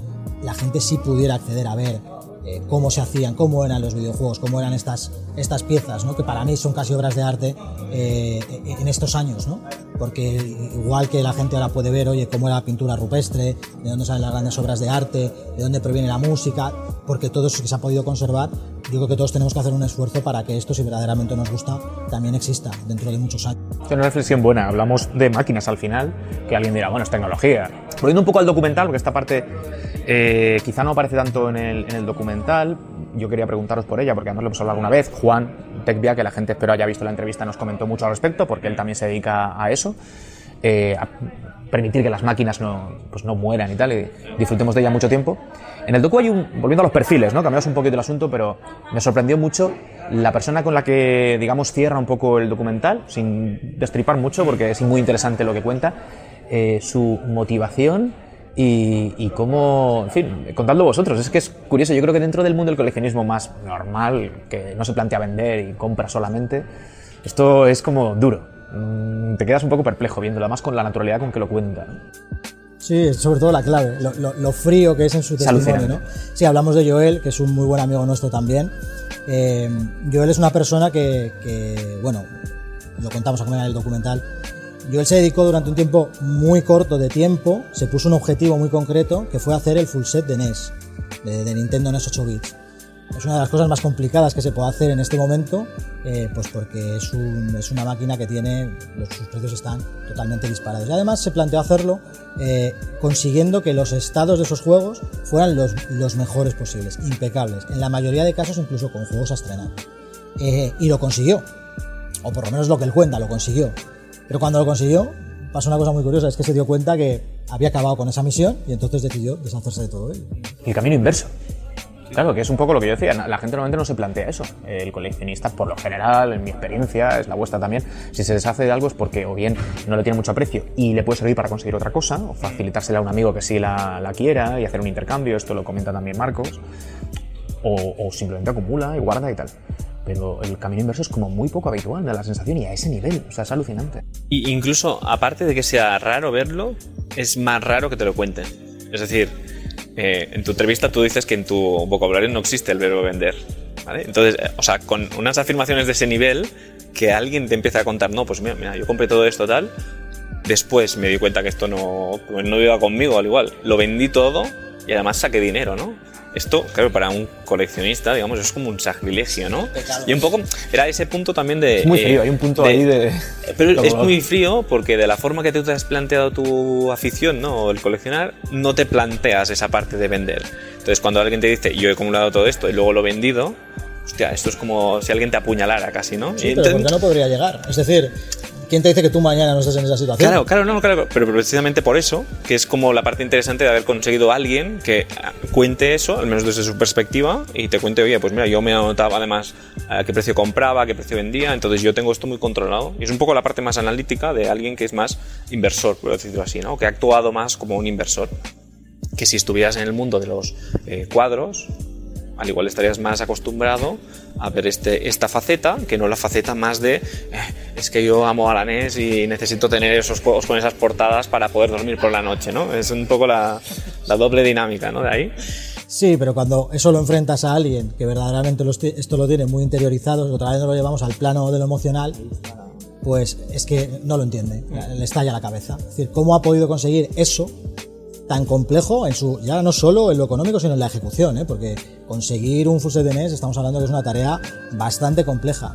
la gente sí pudiera acceder a ver eh, cómo se hacían, cómo eran los videojuegos, cómo eran estas, estas piezas, ¿no? que para mí son casi obras de arte eh, en estos años, ¿no? porque igual que la gente ahora puede ver, oye, cómo era la pintura rupestre, de dónde salen las grandes obras de arte, de dónde proviene la música, porque todo eso que se ha podido conservar, yo creo que todos tenemos que hacer un esfuerzo para que esto, si verdaderamente nos gusta, también exista dentro de muchos años. Es una reflexión buena. Hablamos de máquinas al final, que alguien dirá, bueno, es tecnología. Volviendo un poco al documental, porque esta parte eh, quizá no aparece tanto en el, en el documental, yo quería preguntaros por ella, porque además lo hemos hablado alguna vez. Juan Tecvia, que la gente espero haya visto la entrevista, nos comentó mucho al respecto, porque él también se dedica a eso. eh, a permitir que las máquinas no, pues no mueran y tal, y disfrutemos de ella mucho tiempo. En el docu hay un, volviendo a los perfiles, ¿no? cambiamos un poquito el asunto, pero me sorprendió mucho la persona con la que, digamos, cierra un poco el documental, sin destripar mucho, porque es muy interesante lo que cuenta, eh, su motivación y, y cómo, en fin, contadlo vosotros, es que es curioso, yo creo que dentro del mundo del coleccionismo más normal, que no se plantea vender y compra solamente, esto es como duro. Mm, Te quedas un poco perplejo viéndolo, además con la naturalidad con que lo cuenta. Sí, sobre todo la clave, lo, lo- lo frío que es en su Es testimonio, ¿no? Sí, hablamos de Joel, que es un muy buen amigo nuestro también. Eh, Joel es una persona que, que, bueno, lo contamos aquí en el documental. Joel se dedicó durante un tiempo muy corto de tiempo, se puso un objetivo muy concreto, que fue hacer el full set de NES, de, de Nintendo NES 8 bits. Es una de las cosas más complicadas que se puede hacer en este momento, eh, pues porque es, un- es una máquina que tiene, los, sus precios están totalmente disparados. Y además se planteó hacerlo eh, consiguiendo que los estados de esos juegos fueran los, los mejores posibles, impecables. En la mayoría de casos incluso con juegos a estrenar. Eh, y lo consiguió. O por lo menos lo que él cuenta, lo consiguió. Pero cuando lo consiguió, pasó una cosa muy curiosa, es que se dio cuenta que había acabado con esa misión y entonces decidió deshacerse de todo ello. El camino inverso. Claro, que es un poco lo que yo decía, la gente normalmente no se plantea eso. El coleccionista, por lo general, en mi experiencia, es la vuestra también, si se deshace de algo es porque o bien no le tiene mucho aprecio y le puede servir para conseguir otra cosa, o facilitársela a un amigo que sí la, la quiera y hacer un intercambio, esto lo comenta también Marcos, o, o simplemente acumula y guarda y tal. Pero el camino inverso es como muy poco habitual, da la sensación, y a ese nivel, o sea, es alucinante. Y incluso, aparte de que sea raro verlo, es más raro que te lo cuenten. Es decir, eh, en tu entrevista tú dices que en tu vocabulario no existe el verbo vender. ¿vale? Entonces, eh, o sea, con unas afirmaciones de ese nivel, que alguien te empieza a contar, no, pues mira, mira, yo compré todo esto tal, después me di cuenta que esto no, pues no iba conmigo al igual. Lo vendí todo y además saqué dinero, ¿no? Esto, claro, para un coleccionista, digamos, es como un sacrilegio, ¿no? Y un poco era ese punto también de... Es muy eh, frío, hay un punto ahí de... pero es muy frío porque de la forma que tú te has planteado tu afición, ¿no? O el coleccionar, no te planteas esa parte de vender. Entonces, cuando alguien te dice, yo he acumulado todo esto y luego lo he vendido, hostia, esto es como si alguien te apuñalara casi, ¿no? Sí, pero ¿por qué no podría llegar? Es decir, ¿quién te dice que tú mañana no estés en esa situación? Claro, claro, no, claro, pero precisamente por eso, que es como la parte interesante de haber conseguido a alguien que cuente eso, al menos desde su perspectiva, y te cuente, oye, pues mira, yo me anotaba además a qué precio compraba, a qué precio vendía, entonces yo tengo esto muy controlado. Y es un poco la parte más analítica de alguien que es más inversor, por decirlo así, ¿no? Que ha actuado más como un inversor. Que si estuvieras en el mundo de los eh, cuadros, al igual estarías más acostumbrado a ver este, esta faceta que no la faceta más de eh, es que yo amo a la NES y necesito tener esos juegos con esas portadas para poder dormir por la noche, ¿no? Es un poco la, doble dinámica, ¿no? De ahí. Sí, pero cuando eso lo enfrentas a alguien que verdaderamente esto lo tiene muy interiorizado, otra vez nos lo llevamos al plano de lo emocional, pues es que no lo entiende, le estalla la cabeza. Es decir, ¿cómo ha podido conseguir eso tan complejo en su ya no solo en lo económico sino en la ejecución, ¿eh? porque conseguir un full set de NES estamos hablando que es una tarea bastante compleja.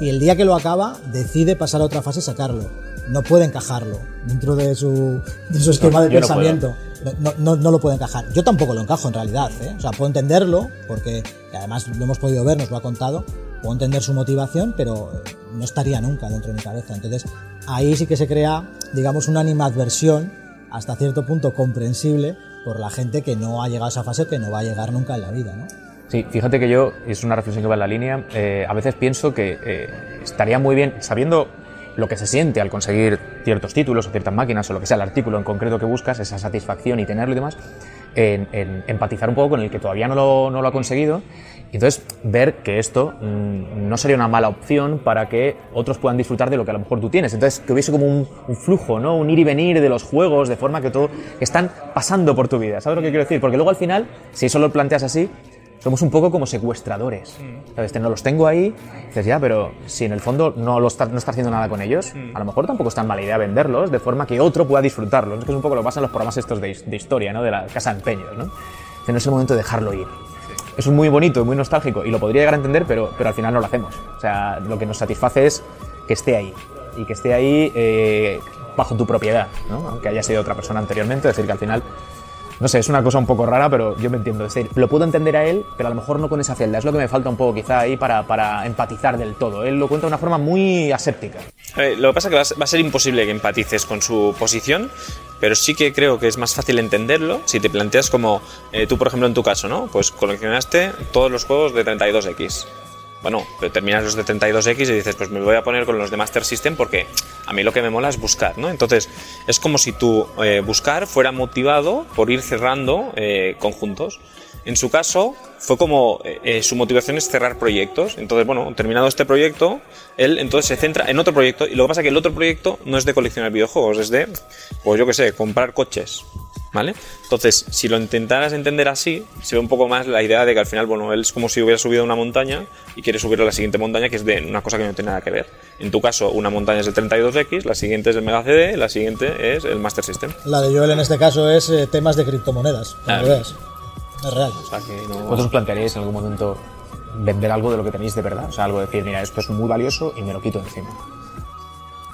Y el día que lo acaba decide pasar a otra fase y sacarlo. No puede encajarlo dentro de su, de su esquema de no puedo. pensamiento. No, no, no lo puede encajar. Yo tampoco lo encajo en realidad. ¿eh? O sea, puedo entenderlo, porque además lo hemos podido ver, nos lo ha contado. Puedo entender su motivación, pero no estaría nunca dentro de mi cabeza. Entonces, ahí sí que se crea, digamos, una animadversión hasta cierto punto comprensible por la gente que no ha llegado a esa fase o que no va a llegar nunca en la vida. ¿no? Sí, fíjate que yo, es una reflexión que va en la línea, eh, a veces pienso que eh, estaría muy bien, sabiendo lo que se siente al conseguir ciertos títulos o ciertas máquinas o lo que sea, el artículo en concreto que buscas, esa satisfacción y tenerlo y demás, en, empatizar un poco con el que todavía no lo, no lo ha conseguido y entonces ver que esto mm, no sería una mala opción para que otros puedan disfrutar de lo que a lo mejor tú tienes. Entonces que hubiese como un, flujo, ¿no? Un ir y venir de los juegos de forma que todo que están pasando por tu vida. ¿Sabes lo que quiero decir? Porque luego al final, si eso lo planteas así, somos un poco como secuestradores. ¿Sabes? Te- No los tengo ahí, dices ya, pero si en el fondo no, lo está, no está haciendo nada con ellos, a lo mejor tampoco es tan mala idea venderlos de forma que otro pueda disfrutarlos. Es que es un poco lo que pasa en los programas estos de, de historia, ¿no? De la casa de empeños, ¿no? Que no es el momento de dejarlo ir. Es muy bonito, muy nostálgico y lo podría llegar a entender, pero, pero al final no lo hacemos. O sea, lo que nos satisface es que esté ahí y que esté ahí eh, bajo tu propiedad, ¿no? Aunque haya sido otra persona anteriormente, es decir, que al final no sé, es una cosa un poco rara, pero yo me entiendo. Es decir, lo puedo entender a él, pero a lo mejor no con esa celda. Es lo que me falta un poco quizá ahí para, para empatizar del todo. Él lo cuenta de una forma muy aséptica. Eh, lo que pasa es que va a ser- imposible que empatices con su posición, pero sí que creo que es más fácil entenderlo si te planteas como eh, tú, por ejemplo, en tu caso, ¿no? Pues coleccionaste todos los juegos de 32X. Bueno, terminas los de 32X y dices, pues me voy a poner con los de Master System porque a mí lo que me mola es buscar, ¿no? Entonces, es como si tu eh, buscar fuera motivado por ir cerrando eh, conjuntos. En su caso, fue como eh, eh, su motivación es cerrar proyectos. Entonces, bueno, terminado este proyecto, él entonces se centra en otro proyecto. Y lo que pasa es que el otro proyecto no es de coleccionar videojuegos, es de, pues yo qué sé, comprar coches. ¿Vale? Entonces, si lo intentaras entender así, se ve un poco más la idea de que al final, bueno, él es como si hubiera subido una montaña y quiere subir a la siguiente montaña, que es de una cosa que no tiene nada que ver. En tu caso, una montaña es el 32X, la siguiente es el Mega CD, la siguiente es el Master System. La de Joel en este caso es eh, temas de criptomonedas. Para que veas. Es real. O sea que no- ¿Vosotros plantearíais en algún momento vender algo de lo que tenéis de verdad? O sea, algo de decir, mira, esto es muy valioso y me lo quito encima.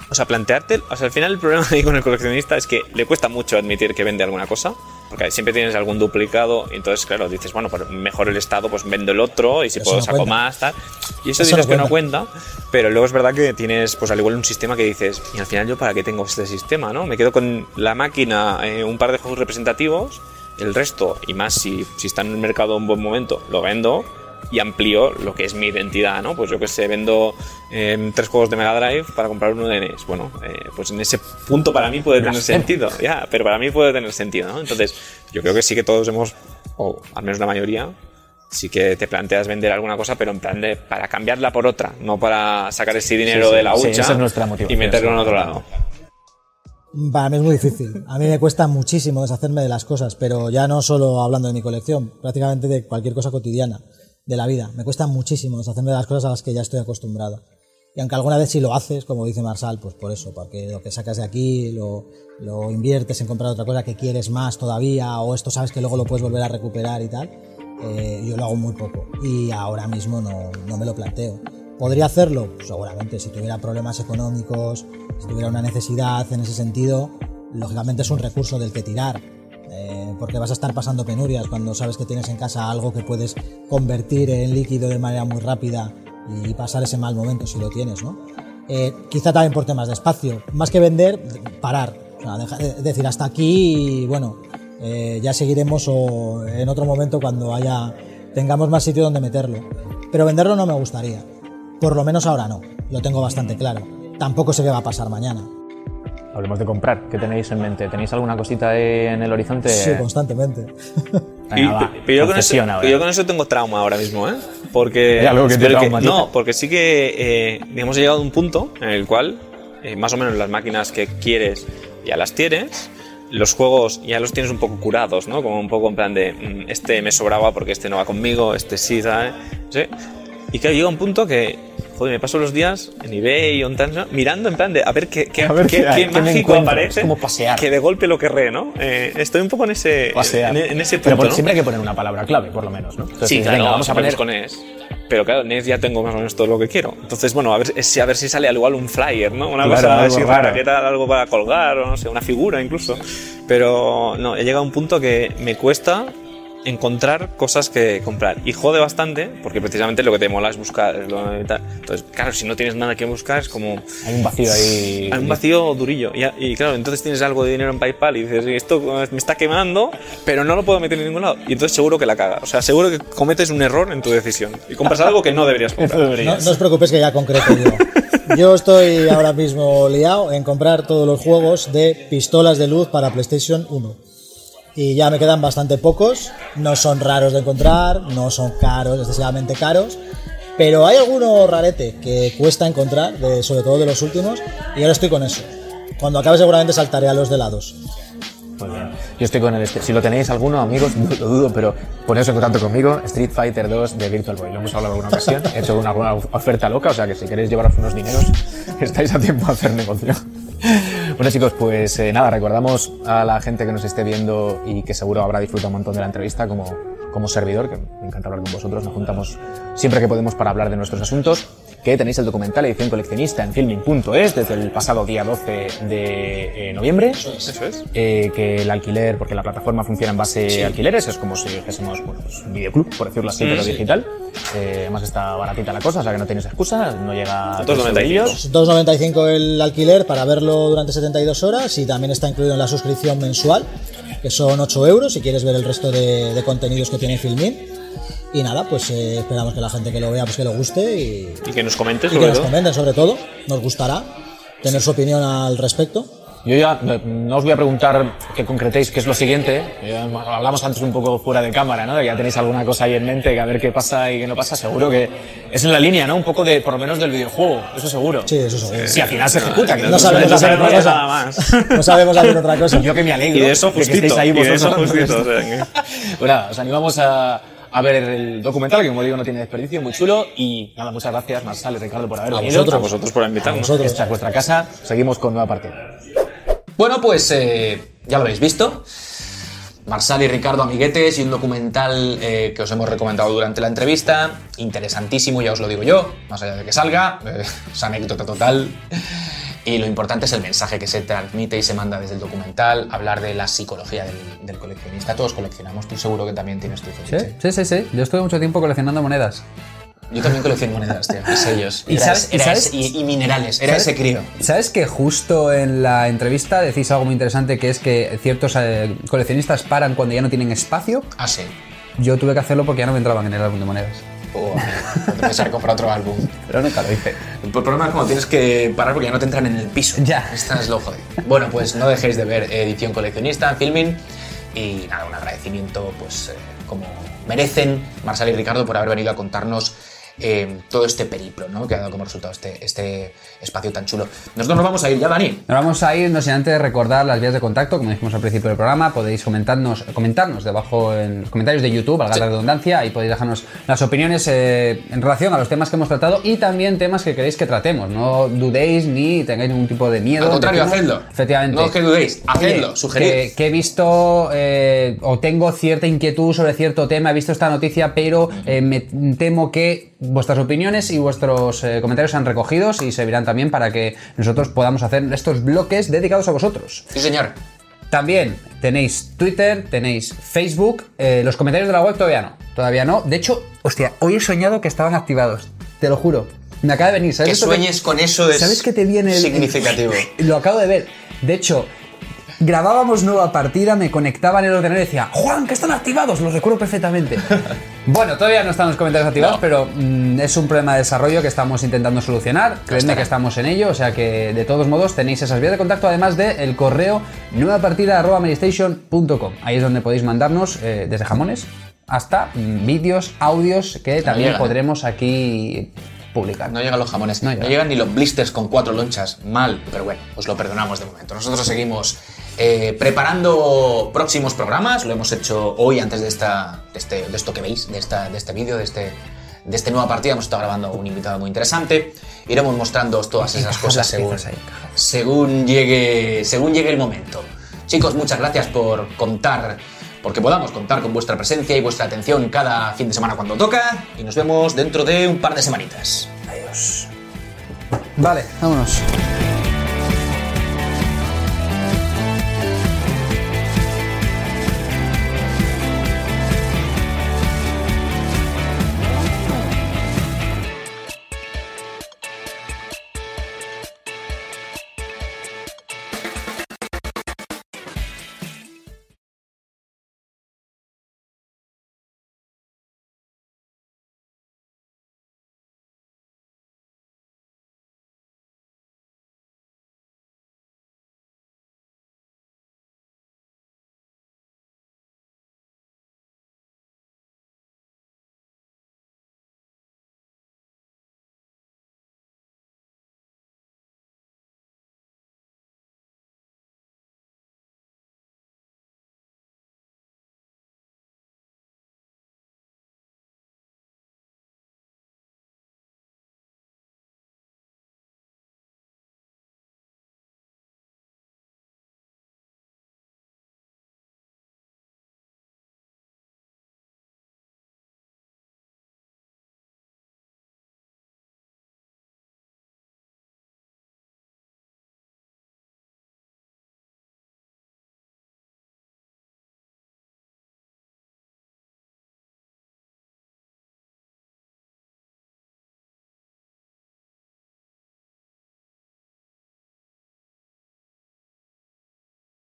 O sea, plantearte, o sea, al final el problema <laughs> ahí con el coleccionista es que le cuesta mucho admitir que vende alguna cosa, porque siempre tienes algún duplicado, y entonces, claro, dices, bueno, pues mejor el estado, pues vendo el otro, y si Eso puedo no saco cuenta. más, tal. Y eso, Eso dices no que no cuenta, pero luego es verdad que tienes, pues al igual un sistema que dices, y al final yo para qué tengo este sistema, ¿no? Me quedo con la máquina, eh, un par de juegos representativos, el resto, y más si, si está en el mercado en un buen momento, lo vendo y amplío lo que es mi identidad, ¿no? Pues yo que sé, vendo eh, tres juegos de Mega Drive para comprar uno de NES. Bueno, eh, pues en ese punto para mí puede tener sentido, ya, pero para mí puede tener sentido, ¿no? Entonces, yo creo que sí que todos hemos, o al menos la mayoría, sí que te planteas vender alguna cosa, pero en plan de para cambiarla por otra, no para sacar ese dinero Sí, sí, de la sí, hucha esa es nuestra y meterlo sí. en otro lado. Para mí es muy difícil. A mí me cuesta muchísimo deshacerme de las cosas, pero ya no solo hablando de mi colección, prácticamente de cualquier cosa cotidiana de la vida. Me cuesta muchísimo deshacerme de las cosas a las que ya estoy acostumbrado. Y aunque alguna vez sí lo haces, como dice Marsal, pues por eso, porque lo que sacas de aquí lo, lo inviertes en comprar otra cosa que quieres más todavía, o esto sabes que luego lo puedes volver a recuperar y tal, eh, yo lo hago muy poco. Y ahora mismo no, no me lo planteo. ¿Podría hacerlo? Seguramente, si tuviera problemas económicos, si tuviera una necesidad en ese sentido, lógicamente es un recurso del que tirar. eh, porque vas a estar pasando penurias cuando sabes que tienes en casa algo que puedes convertir en líquido de manera muy rápida y pasar ese mal momento si lo tienes, ¿no? Eh, quizá también por temas de espacio. Más que vender, parar. O sea, deja- de- decir hasta aquí y bueno, eh, ya seguiremos o en otro momento cuando haya tengamos más sitio donde meterlo. Pero venderlo no me gustaría. Por lo menos ahora no. Lo tengo bastante claro. Tampoco sé qué va a pasar mañana. Hablemos de comprar. ¿Qué tenéis en mente? ¿Tenéis alguna cosita ahí en el horizonte? Sí, constantemente. <laughs> Venga, Y- va, pero, yo con eso, pero yo con eso tengo trauma ahora mismo, ¿eh? Porque. <laughs> ¿Hay algo que te traumatiza? No, porque sí que eh, hemos llegado a un punto en el cual, eh, más o menos las máquinas que quieres ya las tienes. Los juegos ya los tienes un poco curados, ¿no? Como un poco en plan de, mm, este me sobraba porque este no va conmigo, este sí, ¿sabes? ¿Sí? Y claro, llega un punto que, joder, me paso los días en eBay o en tal, mirando en plan de a ver qué, qué, A ver qué- qué hay, mágico aparece. Es como pasear. Que de golpe lo querré, ¿no? Eh, estoy un poco en ese, Pasear. en, en ese punto, Pero bueno, ¿no? siempre hay que poner una palabra clave, por lo menos, ¿no? Entonces, Sí, claro, venga, vamos a poner con NES. Pero claro, NES ya tengo más o menos todo lo que quiero. Entonces, bueno, a ver, si- a ver si sale al igual un flyer, ¿no? Una Claro, cosa así rara. Algo para colgar, o no sé, una figura incluso. Pero no, he llegado a un punto que me cuesta encontrar cosas que comprar. Y jode bastante, porque precisamente lo que te mola es buscar. es lo-. Entonces, claro, si no tienes nada que buscar, es como. Hay un vacío ahí. Hay un vacío durillo. Y, y claro, entonces tienes algo de dinero en PayPal y dices, esto me está quemando, pero no lo puedo meter en ningún lado. Y entonces seguro que la cagas. O sea, seguro que cometes un error en tu decisión. Y compras algo que no deberías comprar. No, no os preocupéis que ya concreto yo. Yo estoy ahora mismo liado en comprar todos los juegos de pistolas de luz para PlayStation 1. Y ya me quedan bastante pocos. No son raros de encontrar, no son caros, excesivamente caros. Pero hay alguno rarete que cuesta encontrar, de- sobre todo de los últimos. Y ahora estoy con eso. Cuando acabe seguramente saltaré a los de lados. Muy bien. Yo estoy con el. este- Si lo tenéis alguno, amigos, <laughs> no lo dudo, pero poneos en contacto conmigo. Street Fighter 2 de Virtual Boy. Lo hemos hablado en alguna ocasión. <laughs> He hecho una, alguna oferta loca, o sea que si queréis llevaros unos dineros, <laughs> estáis a tiempo de hacer negocio. Bueno chicos, pues eh, nada, recordamos a la gente que nos esté viendo y que seguro habrá disfrutado un montón de la entrevista como, como servidor, que me encanta hablar con vosotros, nos juntamos siempre que podemos para hablar de nuestros asuntos, que tenéis el documental edición coleccionista en filming.es desde el pasado día 12 de eh, noviembre. Eso es. Eh, que el alquiler, porque la plataforma funciona en base a alquileres, es como si dijésemos bueno, pues, un videoclub, por decirlo así, Mm, pero sí. digital. Eh, además está baratita la cosa, o sea que no tienes excusa, no llega a 2,95. tres eurillos. 2,95 el alquiler para verlo durante 72 horas y también está incluido en la suscripción mensual, que son 8 euros si quieres ver el resto de, de contenidos que tiene Filmin. Y nada, pues eh, esperamos que la gente que lo vea pues que le guste y, Y que nos comentes y que sobre nos todo. comenten sobre todo. Nos gustará tener su opinión al respecto. Yo ya no, os voy a preguntar que concretéis qué es lo siguiente. Ya hablamos antes un poco fuera de cámara, ¿no? De que ya tenéis alguna cosa ahí en mente, que a ver qué pasa y qué no pasa. Seguro que es en la línea, ¿no? Un poco de, por lo menos del videojuego. Eso seguro. Sí, eso seguro. Si al final se ejecuta. que No sabemos no hacer sabemos otra cosa. nada más. No sabemos hacer otra cosa. Yo que me alegro Y de eso que justito. estéis ahí y de eso vosotros. justito. <laughs> o sea que- Bueno, nada, os animamos a, a ver el documental, que como digo no tiene desperdicio, muy chulo. Y nada, muchas gracias Marsal y Ricardo por haber A venido. vosotros. A vosotros por invitarnos. Esta es vuestra casa. Seguimos con nueva partida. Bueno, pues eh, ya lo habéis visto. Marsal y Ricardo Amiguetes y un documental eh, que os hemos recomendado durante la entrevista. Interesantísimo, ya os lo digo yo, más allá de que salga. eh, <laughs> es anécdota total. Y lo importante es el mensaje que se transmite y se manda desde el documental, hablar de la psicología del, del coleccionista. Todos coleccionamos, estoy seguro que también tienes tu fetiche. sí, sí, sí. Yo estuve mucho tiempo coleccionando monedas. Yo también colecciono monedas, tío, y sellos. <laughs> ¿Y Era sabes- era sabes- ese- y, y minerales, era ¿Sabes- ese crío. ¿Sabes que justo en la entrevista decís algo muy interesante que es que ciertos eh, coleccionistas paran cuando ya no tienen espacio? Ah, sí. Yo tuve que hacerlo porque ya no me entraban en el álbum de monedas. Te pensar comprar otro álbum. Pero nunca lo hice. El problema es cuando tienes que parar porque ya no te entran en el piso. Ya. Esta es lo jodido. Bueno, pues no dejéis de ver edición coleccionista en Filming. Y nada, un agradecimiento, pues, eh, como merecen Marsal y Ricardo por haber venido a contarnos eh, todo este periplo, ¿no? Que ha dado como resultado este, este espacio tan chulo. Nosotros nos vamos a ir ya, Dani. Nos vamos a ir, no sin antes recordar las vías de contacto, como dijimos al principio del programa, podéis comentarnos, comentarnos debajo en los comentarios de YouTube, valga la redundancia, ahí podéis dejarnos las opiniones eh, en relación a los temas que hemos tratado y también temas que queréis que tratemos. No dudéis ni tengáis ningún tipo de miedo. Al contrario, hacedlo. Efectivamente. No os que dudéis, hacedlo, sugerid. Que, que he visto eh, o tengo cierta inquietud sobre cierto tema, he visto esta noticia, pero eh, me temo que vuestras opiniones y vuestros eh, comentarios sean recogidos y servirán también para que nosotros podamos hacer estos bloques dedicados a vosotros. Sí, señor. También tenéis Twitter, tenéis Facebook, eh, los comentarios de la web todavía no, todavía no. De hecho, hostia, hoy he soñado que estaban activados, te lo juro. Me acaba de venir, ¿sabes? Que sueñes con eso es ¿Sabes qué te viene? el- significativo. <laughs> Lo acabo de ver. De hecho, grabábamos nueva partida, me conectaba en el ordenador y decía, Juan, que están activados, los recuerdo perfectamente. <laughs> bueno, todavía no están los comentarios activados, No. pero mm, es un problema de desarrollo que estamos intentando solucionar. Creedme que estamos en ello, o sea que de todos modos tenéis esas vías de contacto, además del el correo nuevapartida.com. Ahí es donde podéis mandarnos eh, desde jamones hasta mm, vídeos, audios que también podremos aquí publicar. No llegan los jamones, No no, llegan ni los blisters con cuatro lonchas. Mal, pero bueno, os lo perdonamos de momento. Nosotros seguimos eh, preparando próximos programas. Lo hemos hecho hoy antes de, esta, de, este, de esto que veis, de, esta, de este vídeo, de este, de este nueva partida. Hemos estado grabando un invitado muy interesante. Iremos mostrándoos todas esas cosas según, según, llegue, según llegue el momento. Chicos, muchas gracias por contar, porque podamos contar con vuestra presencia y vuestra atención cada fin de semana cuando toca. Y nos vemos dentro de un par de semanitas. Adiós. Vale, vámonos.